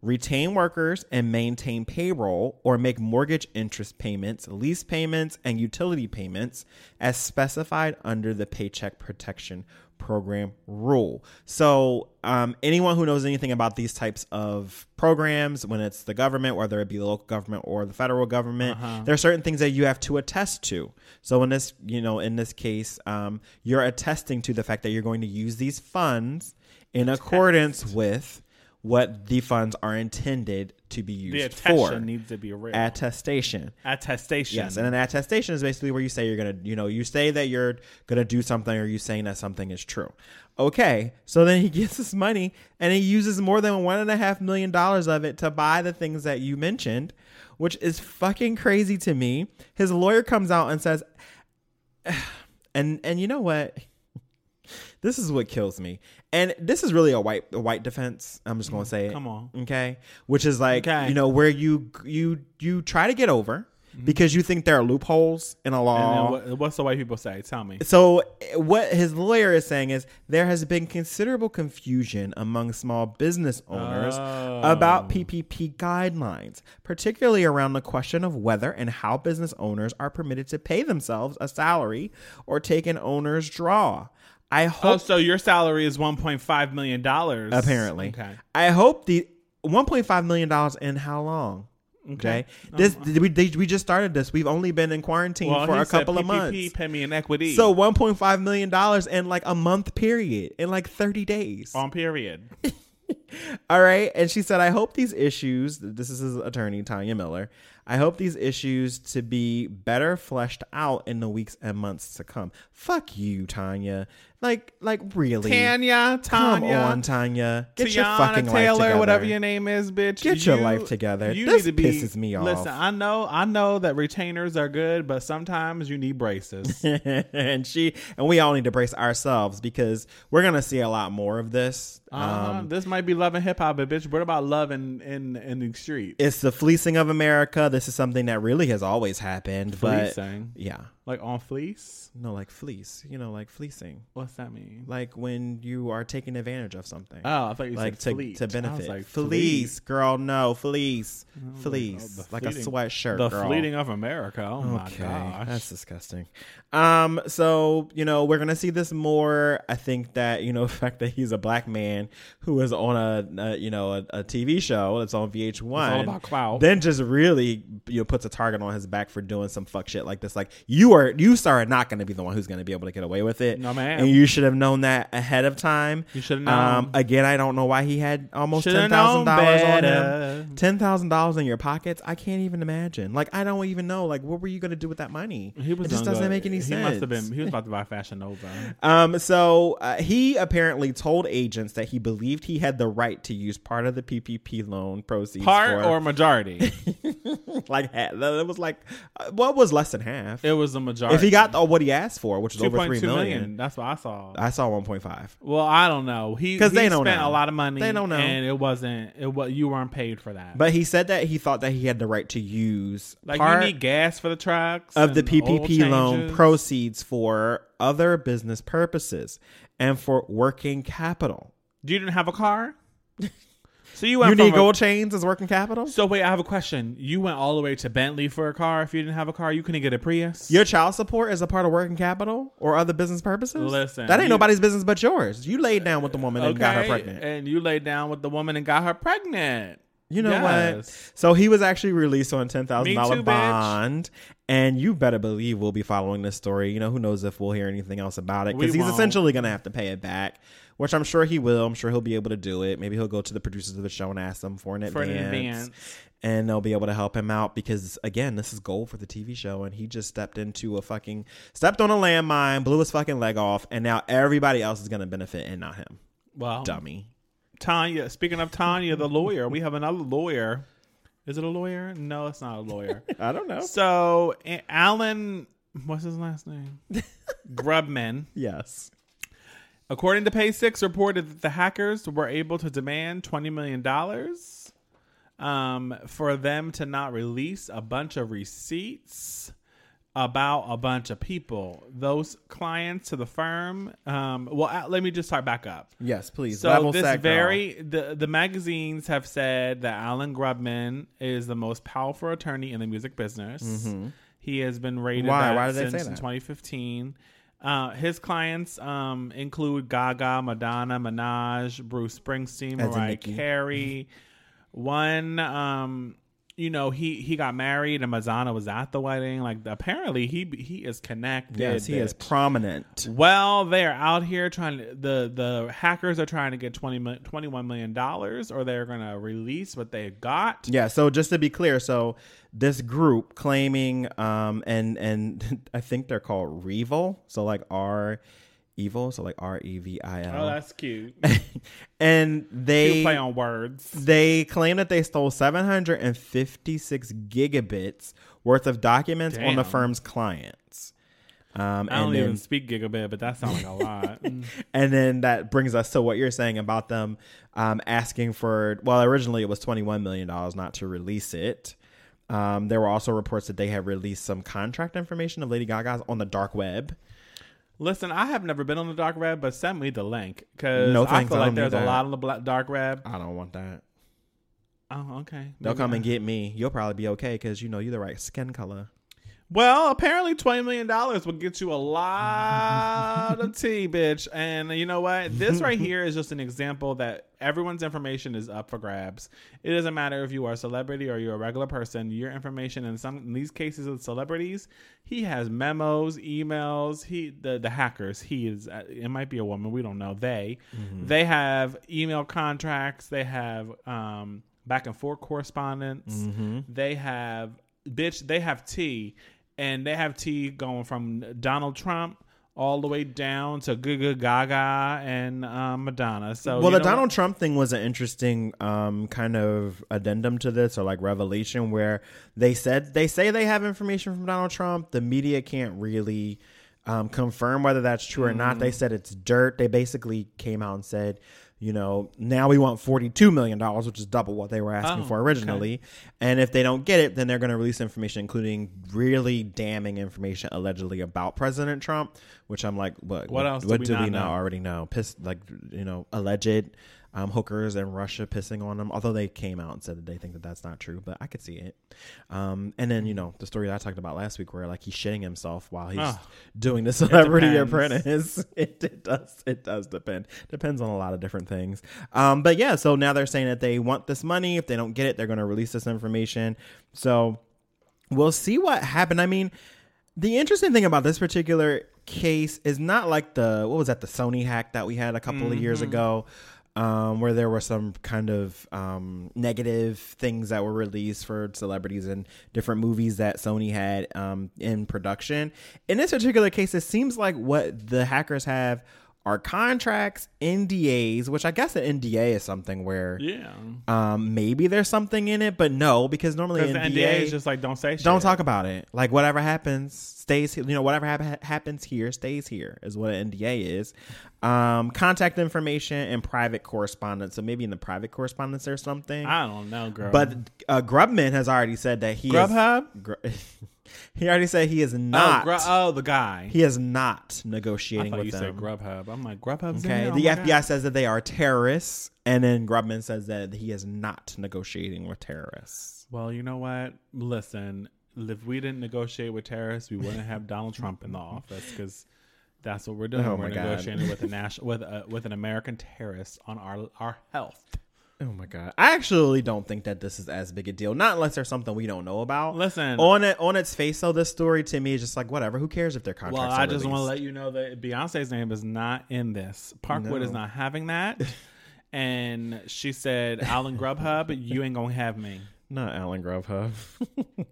retain workers and maintain payroll or make mortgage interest payments, lease payments, and utility payments as specified under the Paycheck Protection Program rule. So, um, anyone who knows anything about these types of programs, when it's the government, whether it be the local government or the federal government, there are certain things that you have to attest to. So, in this, you know, in this case, um, you're attesting to the fact that you're going to use these funds in accordance with what the funds are intended to be the used attestation for. needs to be real. Attestation. attestation. Yes, and an attestation is basically where you say you're gonna, you know, you say that you're gonna do something, or you saying that something is true. Okay, so then he gets this money and he uses more than one and a half million dollars of it to buy the things that you mentioned, which is fucking crazy to me. His lawyer comes out and says, and and you know what? This is what kills me, and this is really a white a white defense. I'm just gonna mm, say it. Come on. okay, which is like Okay. you know where you you you try to get over mm-hmm. because you think there are loopholes in a law. what, what's the white people say? Tell me. So eh, what his lawyer is saying is there has been considerable confusion among small business owners Oh. about PPP guidelines, particularly around the question of whether and how business owners are permitted to pay themselves a salary or take an owner's draw. I Oh, hope so your salary is one point five million dollars. apparently. Okay. I hope the 1.5 million dollars in how long? Okay. Oh, this we they, we just started this. We've only been in quarantine Well, for a couple of months. Pay me in equity. So 1.5 million dollars in like a month period in like 30 days. on period. All right. And she said, I hope these issues, this is his attorney, Tanya Miller, I hope these issues to be better fleshed out in the weeks and months to come. Fuck you, Tanya. Like, like really. Tanya, Come Tanya, on, Tanya. Get your Tiana fucking life Taylor, together. whatever your name is, bitch. Get your life together. You This need to be, pisses me off. Listen, I know, I know that retainers are good, but sometimes you need braces. and she and we all need to brace ourselves because we're gonna see a lot more of this. Uh, Um, this might be love and hip hop, but bitch, what about love in in, in the street? it's the fleecing of America. This is something that really has always happened. But yeah, like on fleece. no, like fleece. You know, like fleecing. What's that mean? Like when you are taking advantage of something. Oh, I thought you like said to, fleet. to benefit. like, fleece, girl, no, fleece. like, Fleece. oh, the like a sweatshirt, The girl. fleeting of America. Oh my gosh. that's disgusting. Um, so you know we're gonna see this more. I think that you know the fact that he's a black man who is on a, a you know a, a TV show that's on VH1. It's all about clout. Then just really you know puts a target on his back for doing some fuck shit like this. Like you are you sir are not gonna be the one who's gonna be able to get away with it. No, ma'am. And you should have known that ahead of time. You should have Um, known. again, I don't know why he had almost Shoulda ten thousand dollars on him. Ten thousand dollars in your pockets. I can't even imagine. Like I don't even know. Like what were you gonna do with that money? He was it just doesn't make any he sense. must have been. He was about to buy Fashion Nova. Um, so uh, he apparently told agents that he believed he had the right to use part of the PPP loan proceeds. Part for, or majority? like it was like uh, what was less than half. it was a majority. if he got what he asked for, which was two over three million, million, that's what I saw. I saw one point five. well, I don't know. He 'Cause he they don't spent know. a lot of money. They don't know. and it wasn't. It was you weren't paid for that. But he said that he thought that he had the right to use like you need gas for the trucks of the PPP loan proceeds for other business purposes and for working capital. You didn't have a car, so you went You need a- gold chains as working capital? So wait, I have a question. You went all the way to Bentley for a car. If you didn't have a car, you couldn't get a Prius. Your child support is a part of working capital or other business purposes? Listen, that ain't you- nobody's business but yours. You laid down with the woman and got her pregnant. and you laid down with the woman and got her pregnant. You know Yes. what? So he was actually released on ten thousand dollar too, bitch. bond, and you better believe we'll be following this story. You know, who knows if we'll hear anything else about it because he's won't. essentially going to have to pay it back, which I'm sure he will. I'm sure he'll be able to do it. Maybe he'll go to the producers of the show and ask them for an For an advance, advance. and they'll be able to help him out because again, this is gold for the TV show, and he just stepped into a fucking stepped on a landmine, blew his fucking leg off, and now everybody else is going to benefit and not him. Well, Dummy. Tanya. Speaking of Tanya, the lawyer, we have another lawyer. Is it a lawyer? No, it's not a lawyer. I don't know. so Alan, what's his last name? Grubman. Yes. According to Page Six, reported that the hackers were able to demand twenty million dollars um, for them to not release a bunch of receipts about a bunch of people. Those clients to the firm. Um, well, uh, let me just start back up. Yes, please. So Level this girl. very the the magazines have said that Alan Grubman is the most powerful attorney in the music business. He has been rated Mm-hmm. Why? that Why did they since say that? 2015. Uh, his clients um, include Gaga, Madonna, Minaj, Bruce Springsteen, Mariah. Carey. One, um, you know, he he got married and Madonna was at the wedding. Like apparently he he is connected. Yes, he is prominent. Well, they're out here trying to the the hackers are trying to get 20 21 million dollars or they're going to release what they got. Yeah, so just to be clear, so this group claiming um and and I think they're called Revil, so like R evil, so like R E V I L. Oh, that's cute. And they play on words. they claim that they stole 756 gigabits worth of documents on the firm's clients. Um, I don't and even speak gigabit, but that sounds like a lot. and then that brings us to what you're saying about them um, asking for. Well, originally it was 21 million dollars not to release it. Um, there were also reports that they had released some contract information of Lady Gaga's on the dark web. Listen, I have never been on the dark web, but send me the link because No I thanks, feel I like don't there's a that. lot on the black, dark web. I don't want that. Oh, okay. They'll Maybe come not. and get me. You'll probably be okay because you know you're the right skin color. Well, apparently twenty million dollars will get you a lot of tea, bitch. And you know what? This right here is just an example that everyone's information is up for grabs. It doesn't matter if you are a celebrity or you're a regular person. Your information in some in these cases of celebrities, he has memos, emails. He the the hackers. He is. uh, It might be a woman. We don't know. They they have email contracts. They have um back and forth correspondence. They have bitch. They have tea, and they have tea going from Donald Trump all the way down to Gaga Gaga and um, Madonna. So well, the Donald Trump thing was an interesting um, kind of addendum to this, or like revelation, where they said they say they have information from Donald Trump. The media can't really um, confirm whether that's true or not. Mm. They said it's dirt. They basically came out and said, you know, now we want forty-two million dollars, which is double what they were asking Oh, for originally. And if they don't get it, then they're going to release information, including really damning information allegedly about President Trump. Which I'm like, what? What else do What we do not we know? not already know? Piss like you know alleged um, hookers and Russia pissing on them. Although they came out and said that they think that that's not true, but I could see it. Um, and then you know the story that I talked about last week, where like he's shitting himself while he's Ah, doing the Celebrity depends. Apprentice. It, it does. It does depend. Depends on a lot of different things. Um, but yeah, so now they're saying that they want this money. If they don't get it, they're going to release this information. So we'll see what happened. I mean, the interesting thing about this particular case is not like the what was that the Sony hack that we had a couple of years ago, um, where there were some kind of um, negative things that were released for celebrities and different movies that Sony had um, in production. In this particular case, it seems like what the hackers have are contracts, NDAs, which I guess an NDA is something where yeah. um, maybe there's something in it, but no, because normally NDA, NDA is just like don't say shit. don't talk about it. Like whatever happens stays. You know, whatever hap- happens here stays here is what an NDA is. Um, contact information and private correspondence. So maybe in the private correspondence there's something. I don't know, girl. but uh, Grubman has already said that he is- Grubhub. Gr- he already said he is Oh, not. Oh, the guy. he is not I negotiating thought with you them. said Grubhub. I'm like Grubhub's Okay? Oh the my FBI God. says that they are terrorists, and then Grubman says that he is not negotiating with terrorists. Well, you know what? Listen, if we didn't negotiate with terrorists, we wouldn't have Donald Trump in the office because that's what we're doing. Oh, we're my God. negotiating with a national with a, with an American terrorist on our our health. Oh my god! I actually don't think that this is as big a deal. Not unless there's something we don't know about. Listen, on it on its face, though, this story to me is just like whatever. Who cares if their contracts? Well, I just want to let you know that Beyonce's name is not in this. Parkwood is not having that. and she said, Alan Grubhub, you ain't gonna have me. not Alan Grubhub.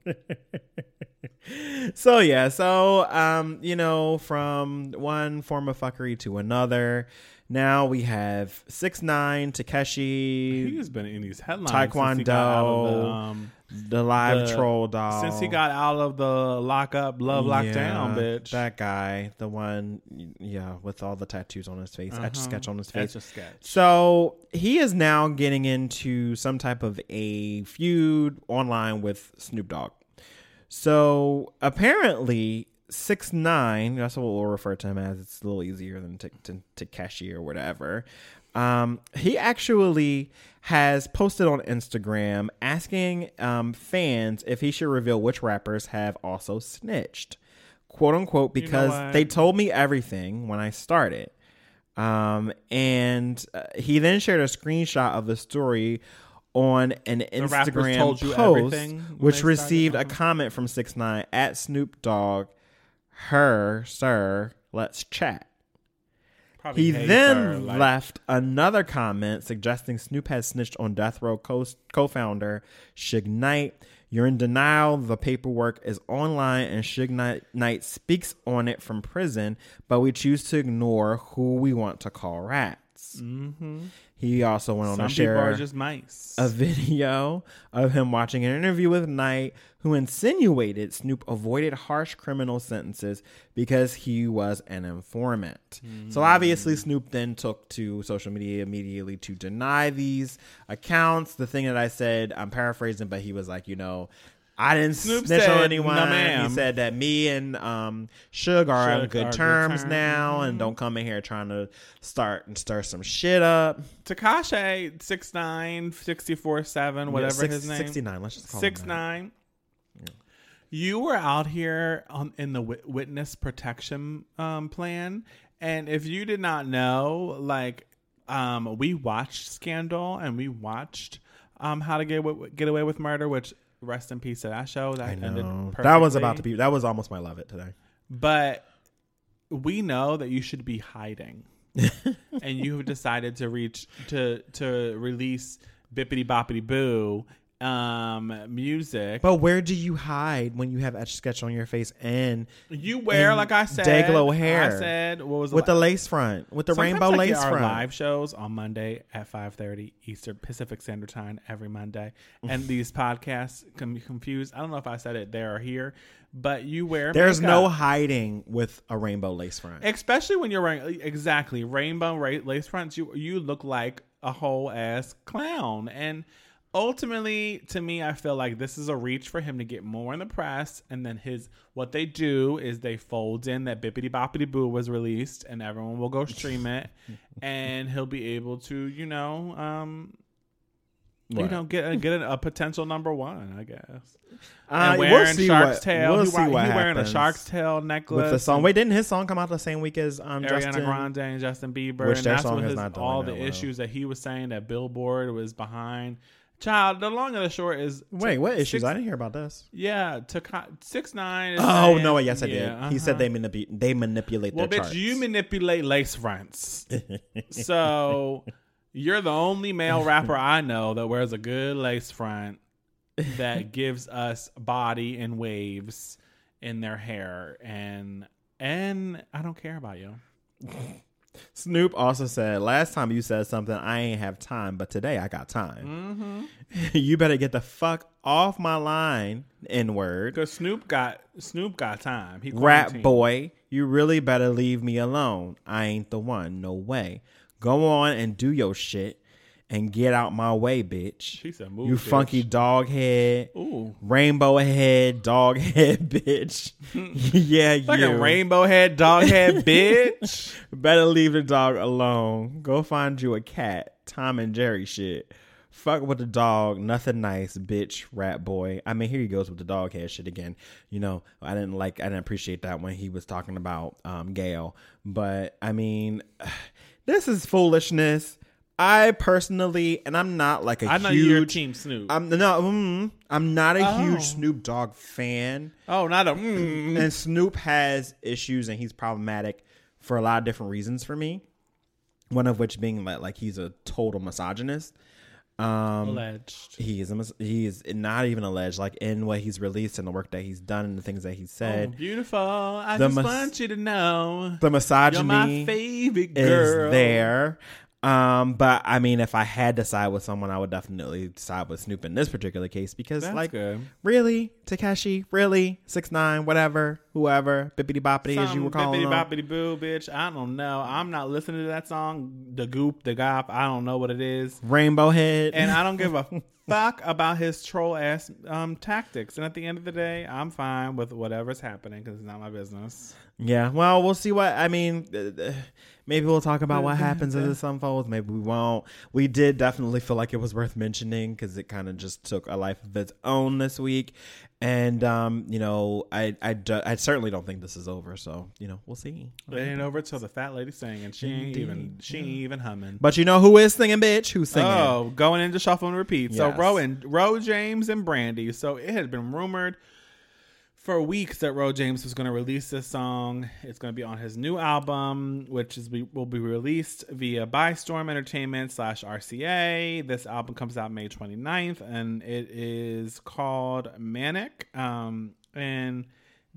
so yeah, so um, you know, from one form of fuckery to another. Now we have six nine Tekashi, He's been in these headlines since he got out of the, Taekwondo, um, the live the- troll doll. since he got out of the lockup, love lockdown, Yeah, bitch. That guy, the one, yeah, with all the tattoos on his face, etch a Uh-huh. sketch on his face. Etch a sketch. So he is now getting into some type of a feud online with Snoop Dogg. So apparently, six nine. That's what we'll refer to him as. It's a little easier than to to, to Kashi or whatever. Um, he actually has posted on Instagram asking um, fans if he should reveal which rappers have also snitched, quote unquote, You know because they told me everything when I started. Um, and uh, he then shared a screenshot of the story on an Instagram post, which started? received a comment from Six Nine at Snoop Dogg. Her, sir, let's chat. Probably He then like- left another comment suggesting Snoop has snitched on Death Row co- co-founder Suge Knight. You're in denial. The paperwork is online, and Suge Knight, speaks on it from prison, but we choose to ignore who we want to call rat. cats. Mm-hmm. He also went on Some to share are just mice. a video of him watching an interview with Knight, who insinuated Snoop avoided harsh criminal sentences because he was an informant. So obviously, hmm. Snoop then took to social media immediately to deny these accounts. The thing that I said, I'm paraphrasing, but he was like, you know. I didn't Snoop snitch said, on "No, anyone. ma'am." he said that me and um, Suge are on good are good terms terms. now, and don't come in here trying to start and stir some shit up. Tekashi 6'9", 64, 7, whatever Six- his name. 69. Let's just call him Six that. nine. You were out here on in the witness protection um, plan, and if you did not know, like, um, we watched Scandal and we watched um, How to Get Get Away with Murder, which rest in peace to that show. That I ended know. That was about to be. That was almost my love it today. But we know that you should be hiding, and you have decided to reach to to release Bippity Boppity Boo um music. But where do you hide when you have etch sketch on your face and you wear, and like I said, Dayglow hair. I said what was with the lace front, with the Sometimes rainbow I lace front? live shows on Monday at five thirty Eastern Pacific Standard Time every Monday, and these podcasts can be confused. I don't know if I said it there or here, but you wear. There's no hiding with a rainbow lace front. especially when you're wearing exactly rainbow ra- lace fronts you you look like a whole ass clown and ultimately to me i feel like this is a reach for him to get more in the press and then his what they do is they fold in that bippity boppity boo was released and everyone will go stream it and he'll be able to you know um you know get a, get a, a potential number one i guess Uh, and we'll wearing see shark's what- tail We'll he, see wa- what he wearing a shark's tail necklace with the song. Wait, didn't his song come out the same week as um, Ariana Justin? Grande and Justin Bieber, Which and their that's song what is his, not all the well. issues that he was saying that Billboard was behind. Child, the long and the short is Wait, what issues? Six, I didn't hear about this. yeah, to six nine. Is Oh saying- no! Yes, I yeah, did. He said uh-huh. they manipulate. They manipulate Well, their bitch, charts. you manipulate lace fronts. so you're the only male rapper I know that wears a good lace front that gives us body and waves in their hair, and and I don't care about you. Snoop also said, "Last time you said something, I ain't have time, but today I got time. Mm-hmm. you better get the fuck off my line, n word, Because Snoop got Snoop got time. He rap boy. You really better leave me alone. I ain't the one. No way. Go on and do your shit." And get out my way, bitch. She said, "Move, you bitch." funky dog head, Ooh, rainbow head, dog head, bitch. yeah, like you. a rainbow head, dog head, bitch. Better leave the dog alone. Go find you a cat. Tom and Jerry shit. Fuck with the dog. Nothing nice, bitch, rat boy. I mean, here he goes with the dog head shit again. You know, I didn't like, I didn't appreciate that when he was talking about um, Gayle. But I mean, this is foolishness. I personally, and I'm not like a I know huge. you're Team Snoop. I'm no, mm, I'm not a Oh. huge Snoop Dogg fan oh, not a. Mm. and Snoop has issues and he's problematic for a lot of different reasons for me. One of which being that like he's a total misogynist. Um, Alleged. he is a, mis- he is not even alleged. Like in what he's released and the work that he's done and the things that he Oh, said, beautiful. I the just mis- want you to know the you're my misogyny favorite is girl. there. Um, but I mean, if I had to side with someone, I would definitely side with Snoop in this particular case because, That's like, good. really, Tekashi, really, six nine, whatever, whoever, bippity boppity as you were calling bippity boppity boo, bitch. I don't know. I'm not listening to that song. The goop, the gop. I don't know what it is. Rainbow Head. and I don't give a fuck about his troll ass um, tactics. And at the end of the day, I'm fine with whatever's happening because it's not my business. Yeah, well, we'll see what I mean. uh, uh, Maybe we'll talk about what happens as this unfolds. Maybe we won't. We did definitely feel like it was worth mentioning because it kind of just took a life of its own this week. And um, you know, I I, do- I certainly don't think this is over. So you know, we'll see. It ain't over till the fat lady singing. She ain't Indeed, even she ain't even humming. But you know who is singing, bitch? Who's singing? Oh, going into shuffle and repeat. So Yes. Ro and Ro James and Brandy. So it had been rumored for weeks that Ro James was going to release this song. It's going to be on his new album, which is will be released via Bystorm Entertainment slash RCA. This album comes out May 29th, and it is called Manic. Um, and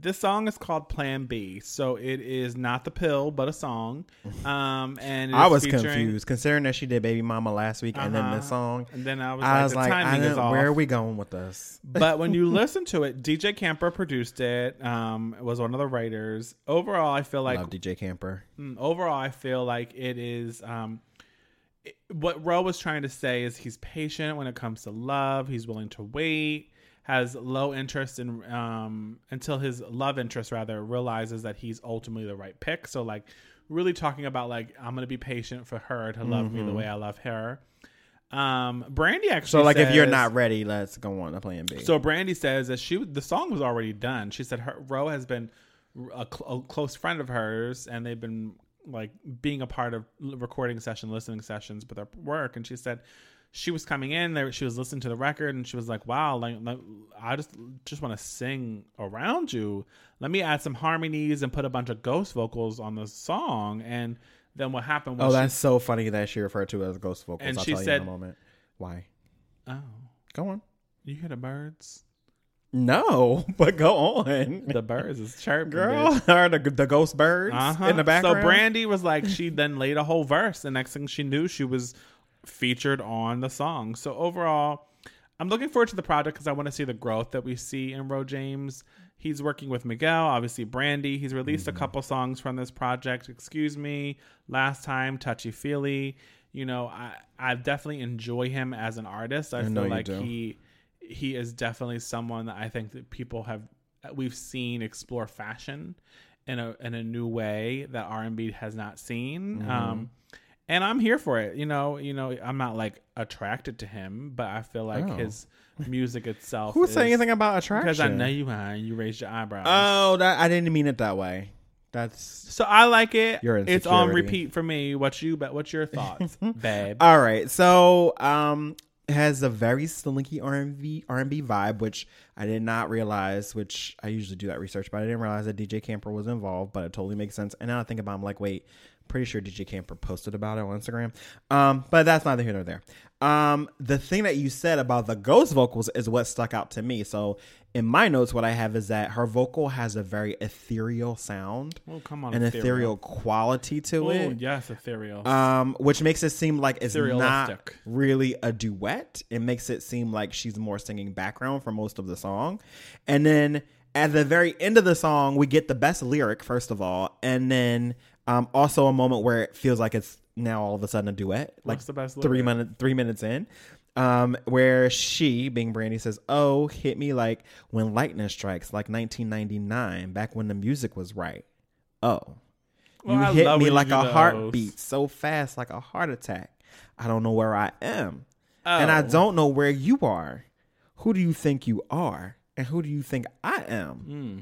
This song is called Plan B. So it is not the pill, but a song. Um, and I was featuring- confused considering that she did Baby Mama last week and then Uh-huh. this song. And then I was I like, was the like, I is didn't- off. where are we going with this? but when you listen to it, DJ Camper produced it. Um, was one of the writers. Overall, I feel like Love DJ Camper. Mm, overall i feel like it is um it- what Ro was trying to say is he's patient when it comes to love he's willing to wait has low interest in um until his love interest rather realizes that he's ultimately the right pick so like really talking about like i'm gonna be patient for her to love me the way i love her um brandy actually So like if you're not ready, let's go on to plan B. so Brandy says that she the song was already done. She said her Ro has been a, cl- a close friend of hers, and they've been like being a part of recording session, listening sessions with her work. And she said she was coming in there, she was listening to the record, and she was like, "Wow, like, like I just just want to sing around you. Let me add some harmonies and put a bunch of ghost vocals on the song." And then what happened was oh, she- that's so funny that she referred to it as ghost vocals. And I'll she tell you said- in a moment. Why? oh, Go on. you hear the birds? No, but go on. The birds is chirping, Girl, bitch. are the, the ghost birds Uh-huh. in the background? So Brandy was like, she then laid a whole verse. The next thing she knew, she was featured on the song. So overall, I'm looking forward to the project because I want to see the growth that we see in Ro James. He's working with Miguel, obviously Brandy. He's released Mm-hmm. a couple songs from this project. Excuse me, last time, touchy feely. You know, I I definitely enjoy him as an artist. I, know feel like do. he he is definitely someone that I think that people have we've seen explore fashion in a in a new way that R and B has not seen. Mm-hmm. Um, and I'm here for it. You know, you know, I'm not like attracted to him, but I feel like Oh. his music itself. Who is, saying anything about attraction? Because I know you are. You raised your eyebrows. Oh, that I didn't mean it that way. That's so I like it. Your It's on repeat for me. What's you? But what's your thoughts, babe? all right. So, um, it has a very slinky R and B R and B vibe, which I did not realize. Which I usually do that research, but I didn't realize that DJ Camper was involved. But it totally makes sense. And now I think about, it, I'm like, wait, pretty sure DJ Camper posted about it on Instagram. Um, but that's neither here nor there. Um, the thing that you said about the ghost vocals is what stuck out to me. So in my notes, what I have is that her vocal has a very ethereal sound, oh, come on, an ethereal quality to Oh, it. yes, ethereal. um, which makes it seem like it's not really a duet. It makes it seem like she's more singing background for most of the song, and then at the very end of the song, we get the best lyric first of all, and then um, also a moment where it feels like it's now all of a sudden a duet, like the best three minutes three minutes in. Um, where she, being Brandy, says, "Oh, hit me like when lightning strikes, like 1999, back when the music was right. Oh, Well, you I hit me like a heartbeat, so fast, like a heart attack. I don't know where I am, and I Oh. don't know where you are. Who do you think you are, and who do you think I am? Hmm.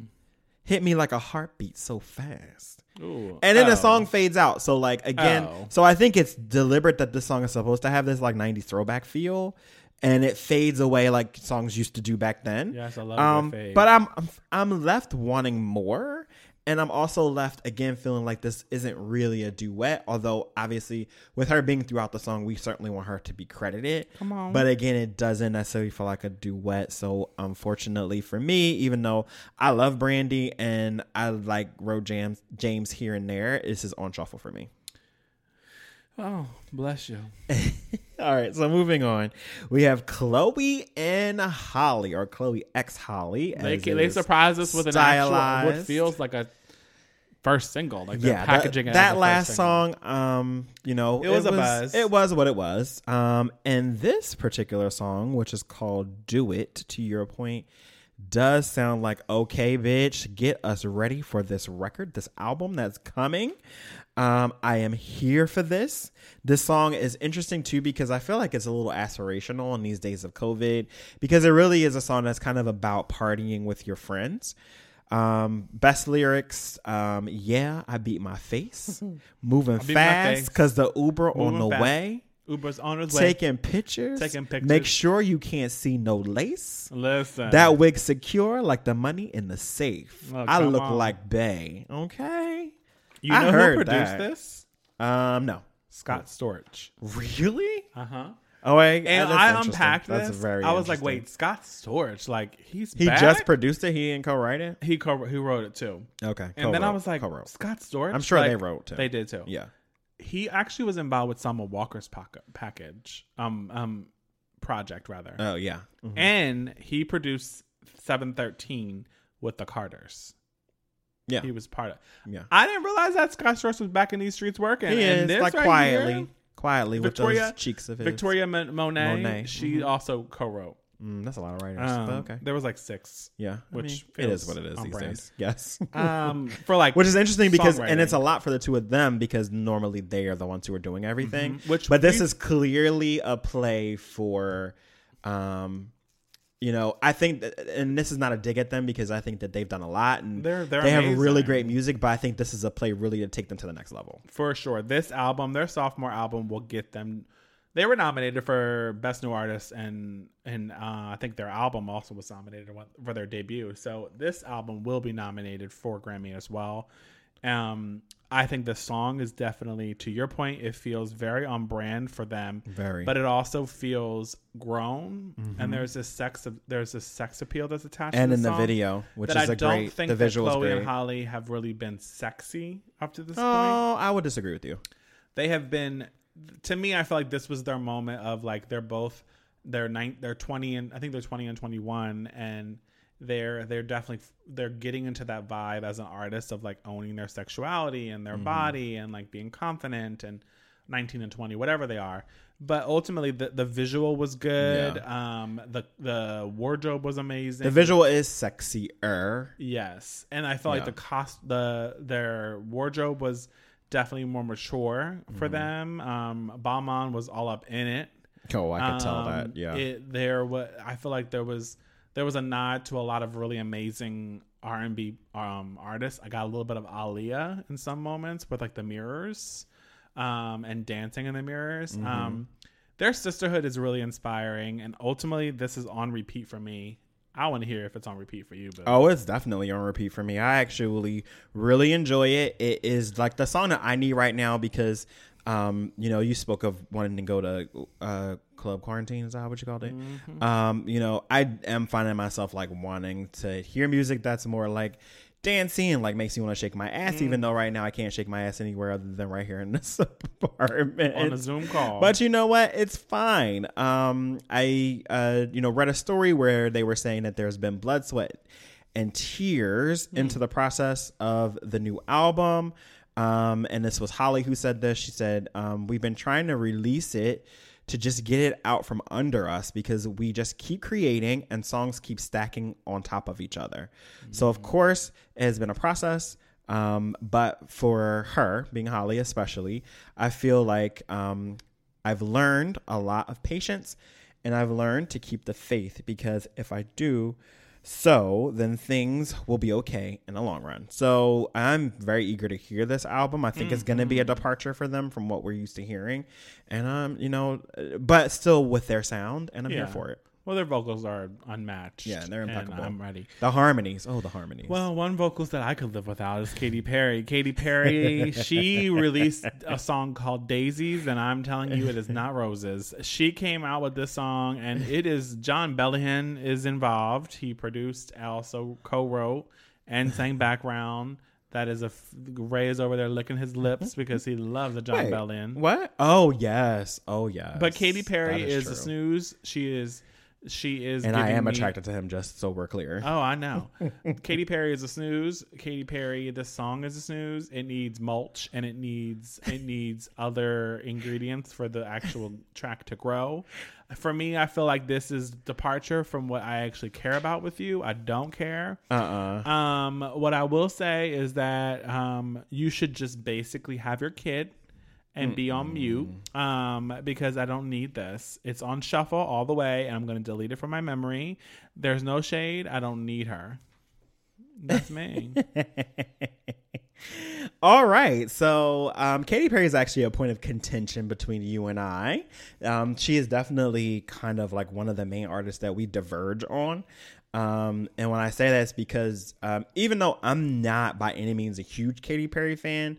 Hit me like a heartbeat, so fast." Ooh. And then Oh. the song fades out. So like again, Oh. so I think it's deliberate that this song is supposed to have this like 90s throwback feel and it fades away like songs used to do back then. Yes, I love um, fade. but I'm I'm left wanting more and I'm also left again feeling like this isn't really a duet, although obviously with her being throughout the song, we certainly want her to be credited. Come on. But again, it doesn't necessarily feel like a duet. So unfortunately for me, even though I love Brandy and I like Ro James James here and there, this is on shuffle for me. oh, bless you. All right, so moving on, we have Chloe and Halle, or Chloe X Halle. They as they is surprised us with an actual what feels like a first single. Like yeah, packaging that, it. that last song, um, you know, It was a buzz. It was what it was. Um, and this particular song, which is called "Do It," to your point, does sound like okay, bitch, get us ready for this record, this album that's coming. Um, I am here for this. This song is interesting too because I feel like it's a little aspirational in these days of COVID because it really is a song that's kind of about partying with your friends. Um, best lyrics. Um, yeah, I beat my face, moving beat my fast face. because the Uber on Moving the fast. way, Uber's on his way. taking pictures, Taking pictures. Make sure you can't see no lace. Listen, That wig secure like the money in the safe. Oh, I come look on. like Bay. Okay. you I know heard who produced that. this? Um, no. Scott Storch. Really? Uh huh. Oh wait, And that's I unpacked That's this. very I was like, wait, Scott Storch, like he's He back? just produced it. He didn't co-write it. he co- he wrote it too. Okay, And then I was like, co-wrote. Scott Storch. I'm sure they wrote too. They did too. Yeah. He actually was involved with Summer Walker's pocket, package, um, um, project rather, Oh yeah. Mhm. and he produced Seven Thirteen with the Carters. Yeah. he was part of. Yeah. I didn't realize that Scott Storch was back in these streets working. He is this like right quietly, here, quietly Victoria- with those cheeks of his. Victoria Mon- Monet, Monet, she mhm. also co-wrote. Mm, that's a lot of writers. Um, okay. There was like six. Yeah. I which mean, it is what it is these brand. days. Yes. Um, for like Which is interesting because, and it's a lot for the two of them because normally they are the ones who are doing everything. Mhm. Which but this we- is clearly a play for, um, you know, I think, that, and this is not a dig at them because I think that they've done a lot and They're- they're they have really great music. But I think this is a play really to take them to the next level. for sure. This album, their sophomore album, will get them. They were nominated for best new artist, and and uh, I think their album also was nominated for their debut. So this album will be nominated for Grammy as well. Um, I think the song is definitely, to your point, it feels very on brand for them. Very. but it also feels grown, and there's this sex of there's this sex appeal that's attached. Mm-hmm. and to in the video, which is I a don't great, think the visual Chloe great. and Halle have really been sexy up to this point. Oh, I would disagree with you. They have been, to me, I feel like this was their moment of like they're both they're nine, they're twenty and I think they're twenty and twenty one, and they're they're definitely they're getting into that vibe as an artist of like owning their sexuality and their Mm-hmm. body and like being confident and 19 and 20 whatever they are but ultimately the, the visual was good um the the wardrobe was amazing The visual is sexier. Yes, and I felt like the cost, the their wardrobe was definitely more mature Mm-hmm. for them. Um, Balmain was all up in it. Oh, I could tell Um, that. Yeah. it, there was. I feel like there was there was a nod to a lot of really amazing R and B um, artists. I got a little bit of Aaliyah in some moments with like the mirrors, um, and dancing in the mirrors. Mm-hmm. Um, their sisterhood is really inspiring, and ultimately, this is on repeat for me. I want to hear if it's on repeat for you, but Oh, it's definitely on repeat for me. I actually really enjoy it. It is like the song that I need right now because, um, you know, you spoke of wanting to go to uh, club quarantine. Is that what you called it? Um, you know, I am finding myself like wanting to hear music that's more like dancing like makes me want to shake my ass, even though right now I can't shake my ass anywhere other than right here in this apartment on a Zoom call. but you know what? It's fine. Um, I uh, you know, read a story where they were saying that there's been blood, sweat, and tears into the process of the new album. Um, and this was Halle who said this. She said, um, "We've been trying to release it." To just get it out from under us because we just keep creating and songs keep stacking on top of each other. So, of course, it has been a process. Um, but for her, being Halle especially, I feel like um, I've learned a lot of patience and I've learned to keep the faith because if I do so, then things will be okay in the long run. So I'm very eager to hear this album. I think it's going to be a Mm-hmm. departure for them from what we're used to hearing. And, um, you know, but still with their sound, and I'm Yeah. here for it. Well, their vocals are unmatched. Yeah, they're impeccable. I'm ready. The harmonies. Oh, the harmonies. Well, one vocals that I could live without is Katy Perry. Katy Perry, she released a song called Daisies, and I'm telling you, it is not roses. She came out with this song, and it is Jon Bellion is involved. He produced, also co-wrote, and sang background. That is a f- Ray is over there licking his lips because he loves a Jon Wait, Bellion. What? Oh, yes. Oh, yes. But Katy Perry That is, true. a snooze. She is, she is, And I am me- attracted to him, just so we're clear. Oh, I know. Katy Perry is a snooze. Katy Perry, this song is a snooze. It needs mulch and it needs it needs other ingredients for the actual track to grow. For me, I feel like this is departure from what I actually care about with you. I don't care. Uh-uh. Um, what I will say is that um, you should just basically have your kid and be on mute um, because I don't need this. It's on shuffle all the way, and I'm going to delete it from my memory. There's no shade. I don't need her. That's me. All right. So, um, Katy Perry is actually a point of contention between you and I. Um, she is definitely kind of like one of the main artists that we diverge on. Um, and when I say that, it's because um, even though I'm not by any means a huge Katy Perry fan,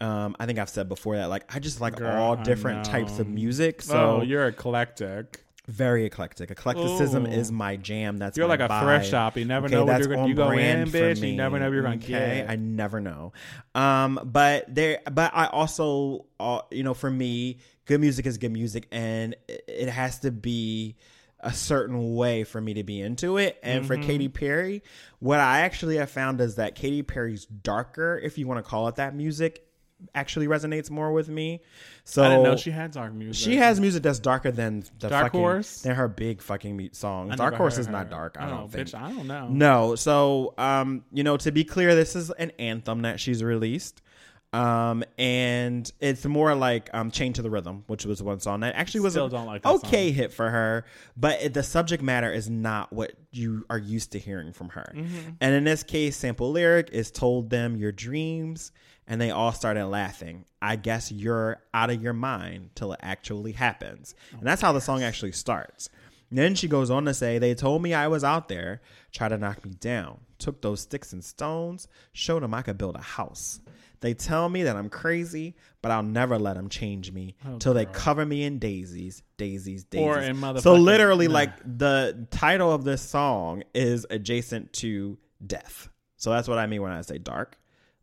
Um, I think I've said before that like I just like Girl, all different types of music. So oh, you're eclectic. very eclectic. Eclecticism Ooh. is my jam. That's You're like a vibe. thrift shop. You never Okay, know what you're to you go in, for bitch. You never know what you're going to okay? get. I never know. Um, but there, but I also, uh, you know, for me, good music is good music, and it- has to be a certain way for me to be into it. And for Mm-hmm. Katy Perry, what I actually have found is that Katy Perry's darker, if you want to call it that, music actually resonates more with me. So I didn't know she had dark music. she has music that's darker than the Dark fucking, Horse? than her big fucking me- songs. I Dark never Horse heard is not her. dark. I Oh, don't think. Bitch, I don't know. No. So, um, you know, to be clear, this is an anthem that she's released. Um, and it's more like um, "Chain to the Rhythm," which was one song that actually was Still a don't like that okay hit for her, but it, the subject matter is not what you are used to hearing from her. Mm-hmm. And in this case, sample lyric is "Told them your dreams," and they all started laughing. I guess you're out of your mind till it actually happens, and that's how the song actually starts. Then she goes on to say, They told me I was out there, tried to knock me down, took those sticks and stones, showed them I could build a house. They tell me that I'm crazy, but I'll never let them change me oh, till they cover me in daisies, daisies, daisies. Or in so literally, nah. like the title of this song is adjacent to death. So that's what I mean when I say dark.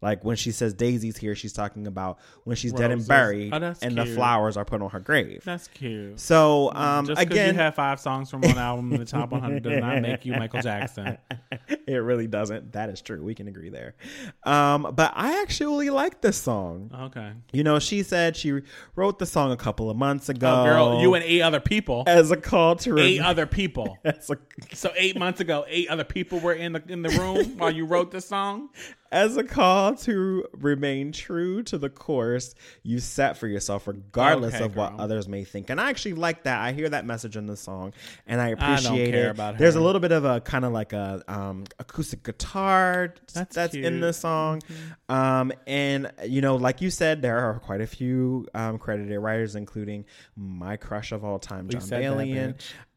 Like when she says Daisy's here, she's talking about when she's dead and buried, Oh, and the flowers are put on her grave. That's cute. So um, Just again, you have five songs from one album in the top 100 does not make you Michael Jackson. it really doesn't. That is true. We can agree there. Um, but I actually like this song. Okay. You know, she said she wrote the song a couple of months ago. Oh, girl, you and eight other people. as a call to Eight rem- other people. a So eight months ago, eight other people were in the in the room while you wrote the song. as a call to remain true to the course you set for yourself, regardless Okay, of what others may think. And I actually like that. I hear that message in the song, and I don't appreciate care it. There's a little bit of a kind of like a um, acoustic guitar That's that's, in the song, um, and you know, like you said, there are quite a few um, credited writers, including my crush of all time, Jon Bellion.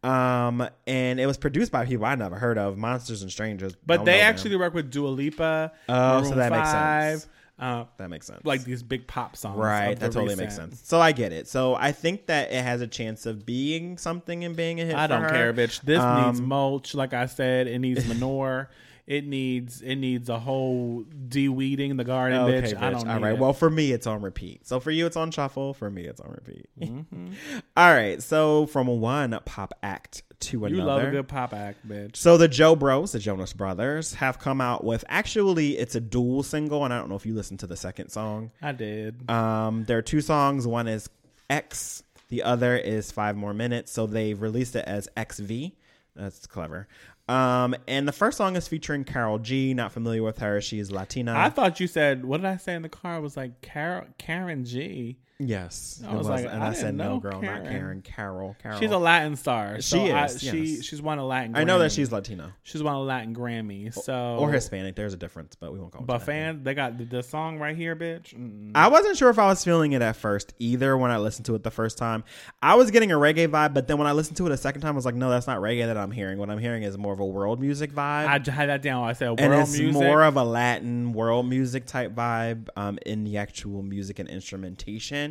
Um, and it was produced by people I never heard of, Monsters and Strangerz. But Don't they know them. actually work with Dua Lipa, Oh, so Maroon that makes sense. Uh, that makes sense. like these big pop songs. Right, that totally makes sense. So I get it. So I think that it has a chance of being something and being a hit. I don't her. care, bitch. This needs Um, mulch, like I said. It needs manure. It needs it needs a whole de-weeding the garden, Okay, bitch. bitch. I don't All right. it. Well, for me, it's on repeat. So for you, it's on shuffle. For me, it's on repeat. Mm-hmm. All right. So from one pop act to another. you love a good pop act, bitch. So the Joe Bros, the Jonas Brothers, have come out with actually it's a dual single, and I don't know if you listened to the second song. I did. Um, there are two songs. One is X. The other is Five More Minutes. So they've released it as XV. That's clever. Um, and the first song is featuring Karol G. Not familiar with her. She is Latina. I thought you said what did I say in the car? It was like Carol, Karen G. yes, I it was like, and I I, said no, girl, not Karen. Karen. Carol. Carol. She's a Latin star. So She I, is, she she's won a Latin. I know that she's Latino she's won a Latin Grammy. So or Hispanic. There's a difference, but we won't go. into But that. fan, they got the, the song right here, bitch. Mm. I wasn't sure if I was feeling it at first either when I listened to it the first time. I was getting a reggae vibe, but then when I listened to it a second time, I was like, no, that's not reggae that I'm hearing. What I'm hearing is more of a world music vibe. I had that down. I said world and it's music. more of a Latin world music type vibe um, in the actual music and instrumentation,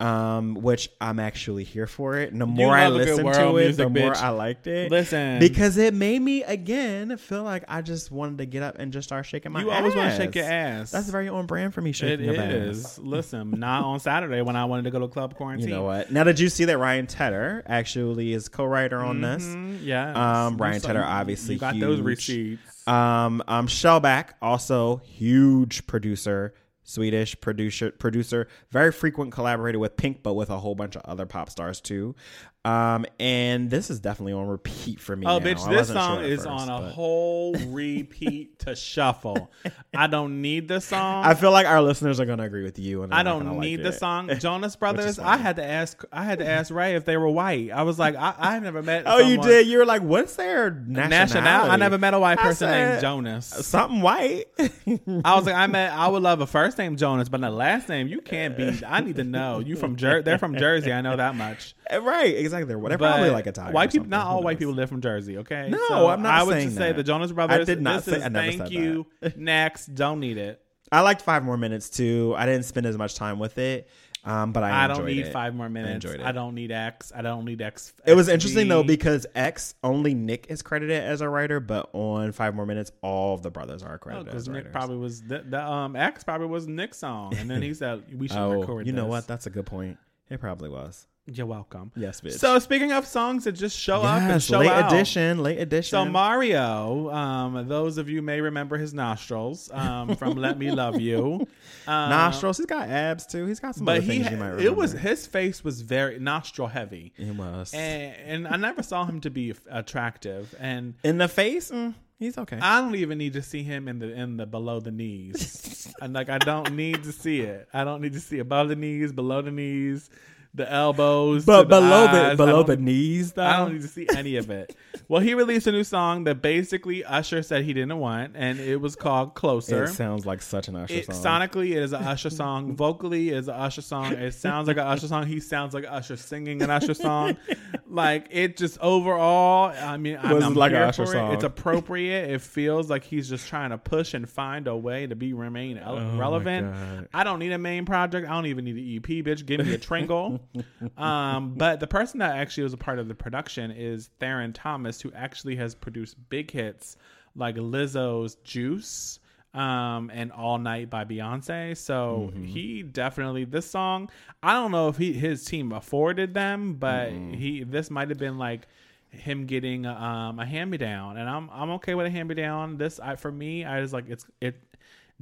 um, which I'm actually here for it. And the more I love a good listened to it, music, the more bitch. I liked it. Listen. because it made me again feel like I just wanted to get up and just start shaking my. Ass. You always want to shake your ass. That's very on brand for me. It Shaking your ass. Listen, not on Saturday when I wanted to go to club quarantine. You know what? Now, did you see that Ryan Tedder actually is co-writer on this? Mhm, Yeah. Um, saw- Tedder, obviously You got those receipts. Um, um, Shellback, also huge producer, Swedish producer, producer, very frequent collaborator with Pink, but with a whole bunch of other pop stars too. Um, and this is definitely on repeat for me. Oh, now. bitch! This song sure is first, on a but- whole repeat to shuffle. I don't need the song. I feel like our listeners are gonna agree with you. And I don't need like the song. Jonas Brothers. I had to ask. I had to ask Ray if they were white. I was like, I, I never met. Oh, you did. You were like, "What's their nationality?" National. I never met a white person named Jonas. Something white. I was like, I met. I would love a first name Jonas, but the last name you can't be. I need to know. You from Jer? They're from Jersey. I know that much. Right, exactly. They're, probably like a Italian. White people. Not all white people live from Jersey. Okay. No, So I'm not I would saying just say that. the Jonas Brothers. I did not this say- Is, I never thank you. Next. Don't need it. I liked five more minutes too. I didn't spend as much time with it, um, but I, I don't need it. five more minutes. it. I don't need X. I don't need X. It was interesting though because X only Nick is credited as a writer, but on Five More Minutes, all of the brothers are credited because Oh, Nick writers. probably was the, the um X probably was Nick's song, and then he said we should oh, record. you know what? That's a good point. It probably was. You're welcome. Yes, bitch. So speaking of songs that just show up and yes, show late out. edition, late edition. So Mario, um, those of you may remember his nostrils um, from "Let Me Love You." Um, nostrils. He's got abs too. He's got some but other he things you might remember. it was his face was very nostril heavy, It was and, and I never saw him to be attractive. And in the face. mm, he's okay. I don't even need to see him in the in the below the knees. and like I don't need to see it. I don't need to see above the knees, below the knees, the elbows, but the below eyes. the below the knees, though. I don't need to see any of it. Well, he released a new song that basically Usher said he didn't want, and it was called "Closer." it sounds like such an Usher It, song. sonically, it is an Usher song. Vocally, it is an Usher song. It sounds like an Usher song. He sounds like Usher singing an Usher song. like it just overall. I mean, I'm, Was I'm like a here Usher for song. It's appropriate. It feels like he's just trying to push and find a way to be remain Oh relevant. I don't need a main project. I don't even need an EP, bitch. Give me a Tringle. um, but the person that actually was a part of the production is Theron Thomas, who actually has produced big hits like Lizzo's Juice um and all night by beyonce. So he definitely this song i don't know if he his team afforded them but he this might have been like him getting um a hand me down and i'm i'm okay with a hand me down this i for me i was like it's it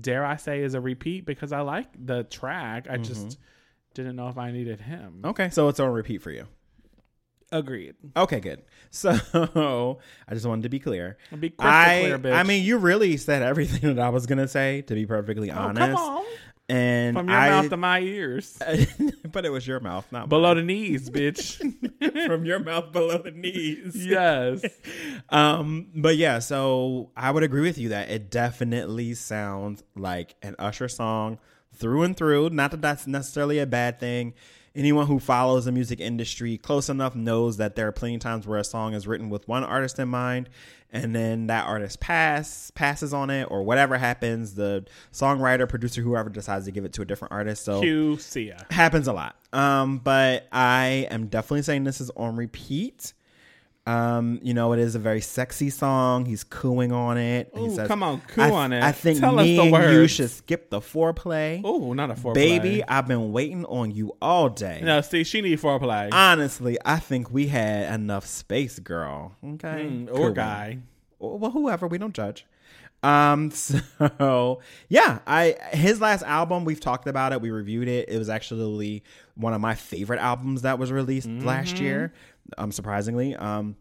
dare i say is a repeat because i like the track. I just didn't know if i needed him Okay, so it's on repeat for you. agreed Okay, good. So I just wanted to be clear. be I, clear bitch I mean, you really said everything that I was gonna say. To be perfectly oh, honest, come on and from your I, mouth to my ears but it was your mouth, not below mine. the knees bitch from your mouth below the knees. yes Um, but yeah, so I would agree with you that it definitely sounds like an Usher song through and through. Not that that's necessarily a bad thing. Anyone who follows the music industry close enough knows that there are plenty of times where a song is written with one artist in mind, and then that artist pass passes on it, or whatever happens, the songwriter, producer, whoever decides to give it to a different artist. So Q Sia. happens a lot. Um, but I am definitely saying this is on repeat. Um, you know, it is a very sexy song. He's cooing on it. he Ooh, come on, coo on it. I think Tell us me and you should skip the foreplay. Oh, not a foreplay. Baby, I've been waiting on you all day. No, see, she need foreplay. Honestly, I think we had enough space, girl. Okay. Mm, or Cool. guy. Well, whoever, we don't judge. Um, so yeah, I his last album we've talked about it, we reviewed it. It was actually one of my favorite albums that was released last year. Um, surprisingly, um,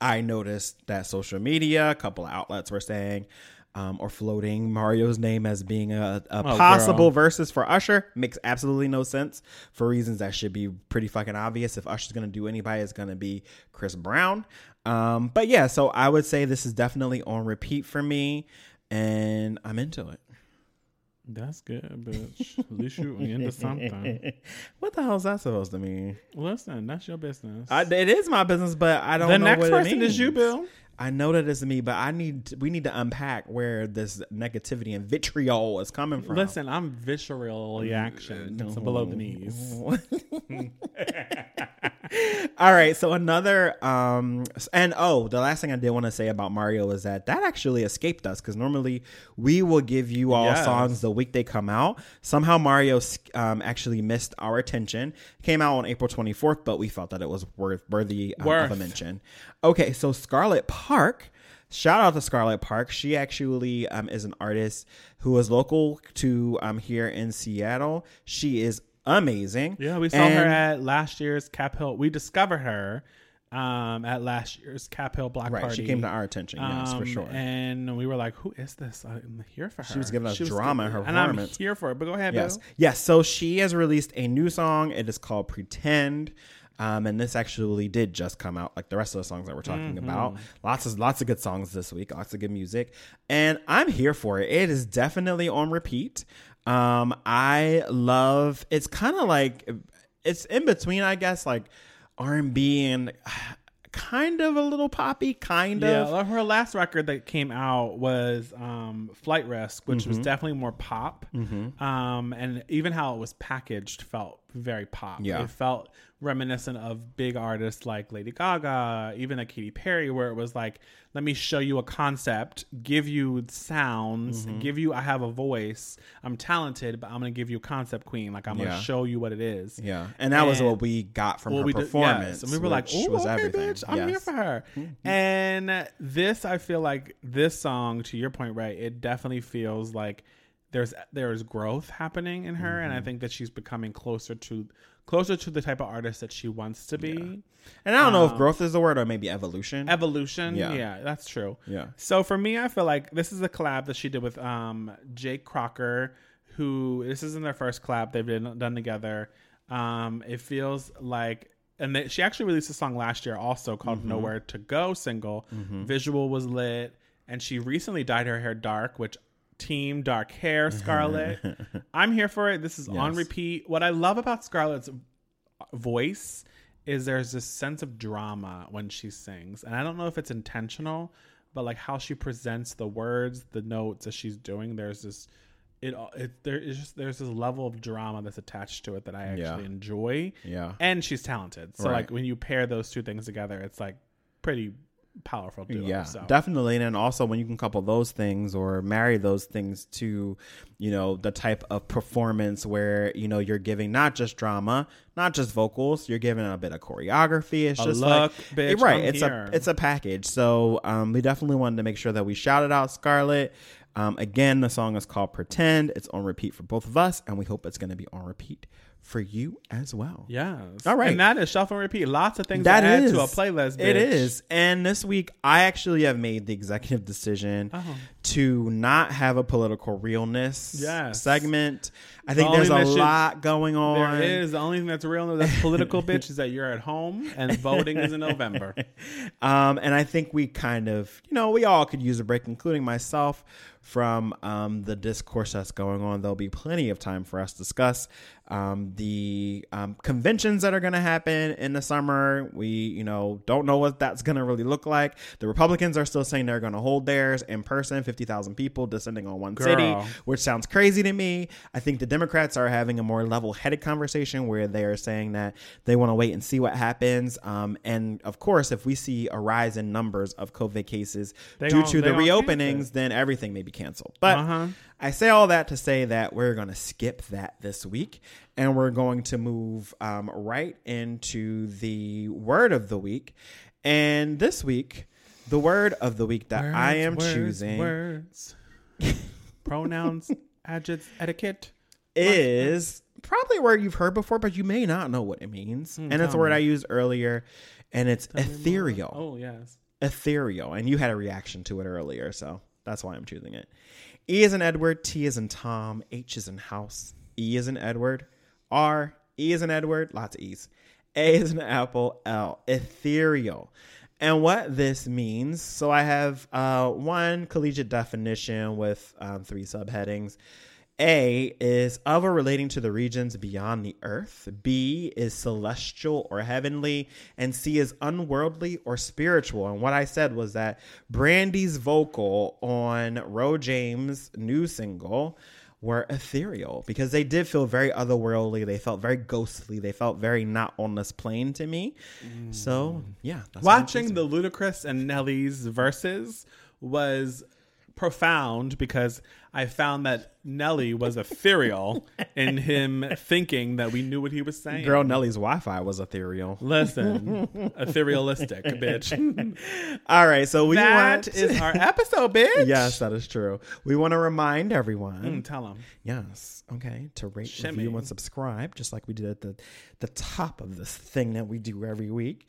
I noticed that social media, a couple of outlets were saying. Um, or floating Mario's name as being a, a Oh, possible girl. versus for Usher makes absolutely no sense for reasons that should be pretty fucking obvious. If Usher's gonna do anybody, it's gonna be Chris Brown. Um, but yeah, so I would say this is definitely on repeat for me, and I'm into it. That's good, bitch. At least you into something. what the hell is that supposed to mean? Listen, that's your business. I, it is my business, but I don't. Know. The next person is you. Bill. I know that it's me, but I need we need to unpack where this negativity and vitriol is coming from. Listen, I'm visceral reaction. It's below the knees. All right, so another um and oh, the last thing I did want to say about Mario is that that actually escaped us because normally we will give you all Yes. songs the week they come out. Somehow Mario um, actually missed our attention. Came out on April 24th, but we felt that it was worth worthy um, of a mention. Okay, so Scarlet Parke. Shout out to Scarlet Parke. She actually um, is an artist who is local to um, here in Seattle. She is amazing. Yeah, we saw her at last year's Cap Hill. We discovered her um, at last year's Cap Hill Block Right, Party. she came to our attention. Yes, for Um, sure. And we were like, "Who is this? I'm here for her." She was giving us She drama in her and I'm performance. here for it. But go ahead, Yes. Bill. Yes. So she has released a new song. It is called Pretend. Um, and this actually did just come out, like the rest of the songs that we're talking Mm-hmm. about. Lots of lots of good songs this week, lots of good music, and I'm here for it. It is definitely on repeat. Um, I love. It's kind of like it's in between, I guess, like R and B and kind of a little poppy, kind Yeah, of. well, her last record that came out was um, Flight Risk, which Mm-hmm. was definitely more pop. Um, and even how it was packaged felt very pop. Yeah. It felt reminiscent of big artists like Lady Gaga, even a Katy Perry, where it was like, let me show you a concept, give you sounds, Mm-hmm. give you, I have a voice, I'm talented, but I'm going to give you a concept queen. Like, I'm going to show you what it is. Yeah, and that was what we got from her we did- performance. yes. and we were like, "Oh, was okay, everything. bitch, I'm here Yes. Mm-hmm. for her." And this, I feel like this song, to your point, right? It definitely feels like there's there is growth happening in her, and I Mm-hmm. think that she's becoming closer to closer to the type of artist that she wants to be. And I don't know if Um, growth is the word or maybe evolution. Evolution, Yeah. yeah. that's true. Yeah. So for me, I feel like this is a collab that she did with um Jake Crocker, who this isn't their first collab they've been done together. Um, it feels like, and they, she actually released a song last year also called Mm-hmm. "Nowhere to Go" single. Visual was lit, and she recently dyed her hair dark, which. Team dark hair, Scarlet. I'm here for it. This is on repeat. What I love about Scarlet's voice is there's this sense of drama when she sings and i don't know if it's intentional but like how she presents the words the notes as she's doing there's this it, it there is just there's this level of drama that's attached to it that i actually Yeah. enjoy Yeah. and she's talented so Right. like when you pair those two things together it's like pretty powerful duo, Yeah, so. definitely. And then also when you can couple those things or marry those things to, you know, the type of performance where, you know, you're giving not just drama, not just vocals, you're giving a bit of choreography. It's A just look, like bitch, right. I'm it's here. a it's a package. So um, we definitely wanted to make sure that we shouted out Scarlet. Um, again, the song is called Pretend. It's on repeat for both of us, and we hope it's going to be on repeat for you as well. yes All right. and that is shuffle and repeat lots of things That to add is to a playlist It bitch. is. And this week, I actually have made the executive decision Oh. to not have a political realness Yes. segment. I think The there's a should- lot going on. There is. The only thing that's real that's political, bitch, is that you're at home and voting is in November. Um, and I think we kind of, you know, we all could use a break, including myself, from um, the discourse that's going on. There'll be plenty of time for us to discuss um, the um, conventions that are going to happen in the summer. We, you know, don't know what that's going to really look like. The Republicans are still saying they're going to hold theirs in person, 50,000 people descending on one city, which sounds crazy to me. I think the Democrats are having a more level headed conversation where they are saying that they want to wait and see what happens. Um, and of course, if we see a rise in numbers of COVID cases They due to the reopenings, then everything may be canceled. But Uh-huh. I say all that to say that we're going to skip that this week and we're going to move um, right into the word of the week. And this week, the word of the week that I am Words, choosing words, pronouns, adjectives, etiquette. Is probably a word you've heard before, but you may not know what it means. and it's a word me. I used earlier, and it's ethereal. Oh yes. Ethereal. And you had a reaction to it earlier, so that's why I'm choosing it. E is in Edward, T is in Tom, H is in house, E is in Edward, R, E is in Edward, lots of E's. A is in apple, L, ethereal. And what this means, so I have uh, one collegiate definition with um, three subheadings. A is of or relating to the regions beyond the earth. B is celestial or heavenly. And C is unworldly or spiritual. And what I said was that Brandy's vocal on Ro James' new single were ethereal because they did feel very otherworldly. They felt very ghostly. They felt very not on this plane to me. So, mm. yeah. That's Watching the Ludacris and Nelly's verses was profound because I found that Nelly was ethereal in him thinking that we knew what he was saying. Girl Nelly's Wi Fi was ethereal. Listen, etherealistic, bitch. All right. So we That want. is our episode, bitch. Yes, that is true. We want to remind everyone, Mm, tell them. yes, okay, to rate, Shimmy. review, and subscribe, just like we did at the the top of this thing that we do every week.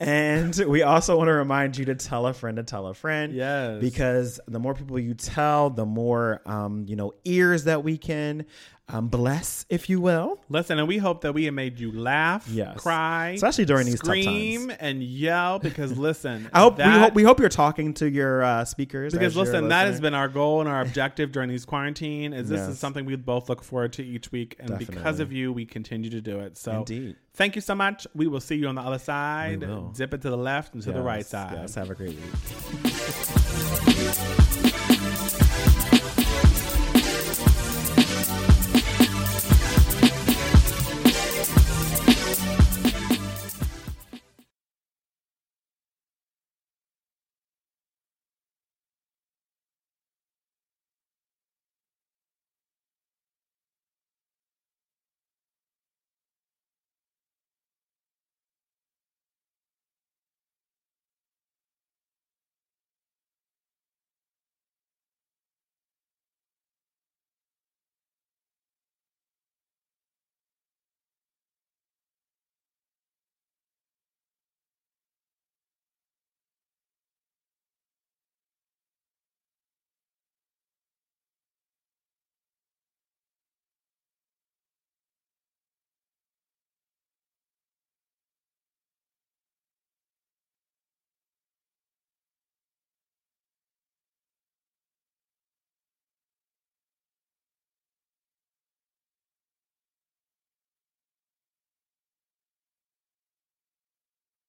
And we also want to remind you to tell a friend to tell a friend. Yes. because the more people you tell, the more um, you know, ears that we can um, bless, if you will. Listen, and we hope that we have made you laugh, Yes. cry, Especially during these tough scream, and yell. Because listen, I hope we hope we hope you're talking to your uh, speakers Because listen, that has been our goal and our objective during these quarantine. Is this Yes. is something we both look forward to each week, and because of you, we continue to do it. So, Indeed. thank you so much. We will see you on the other side. Zip it to the left and to the right Yes, side. Yes, have a great week.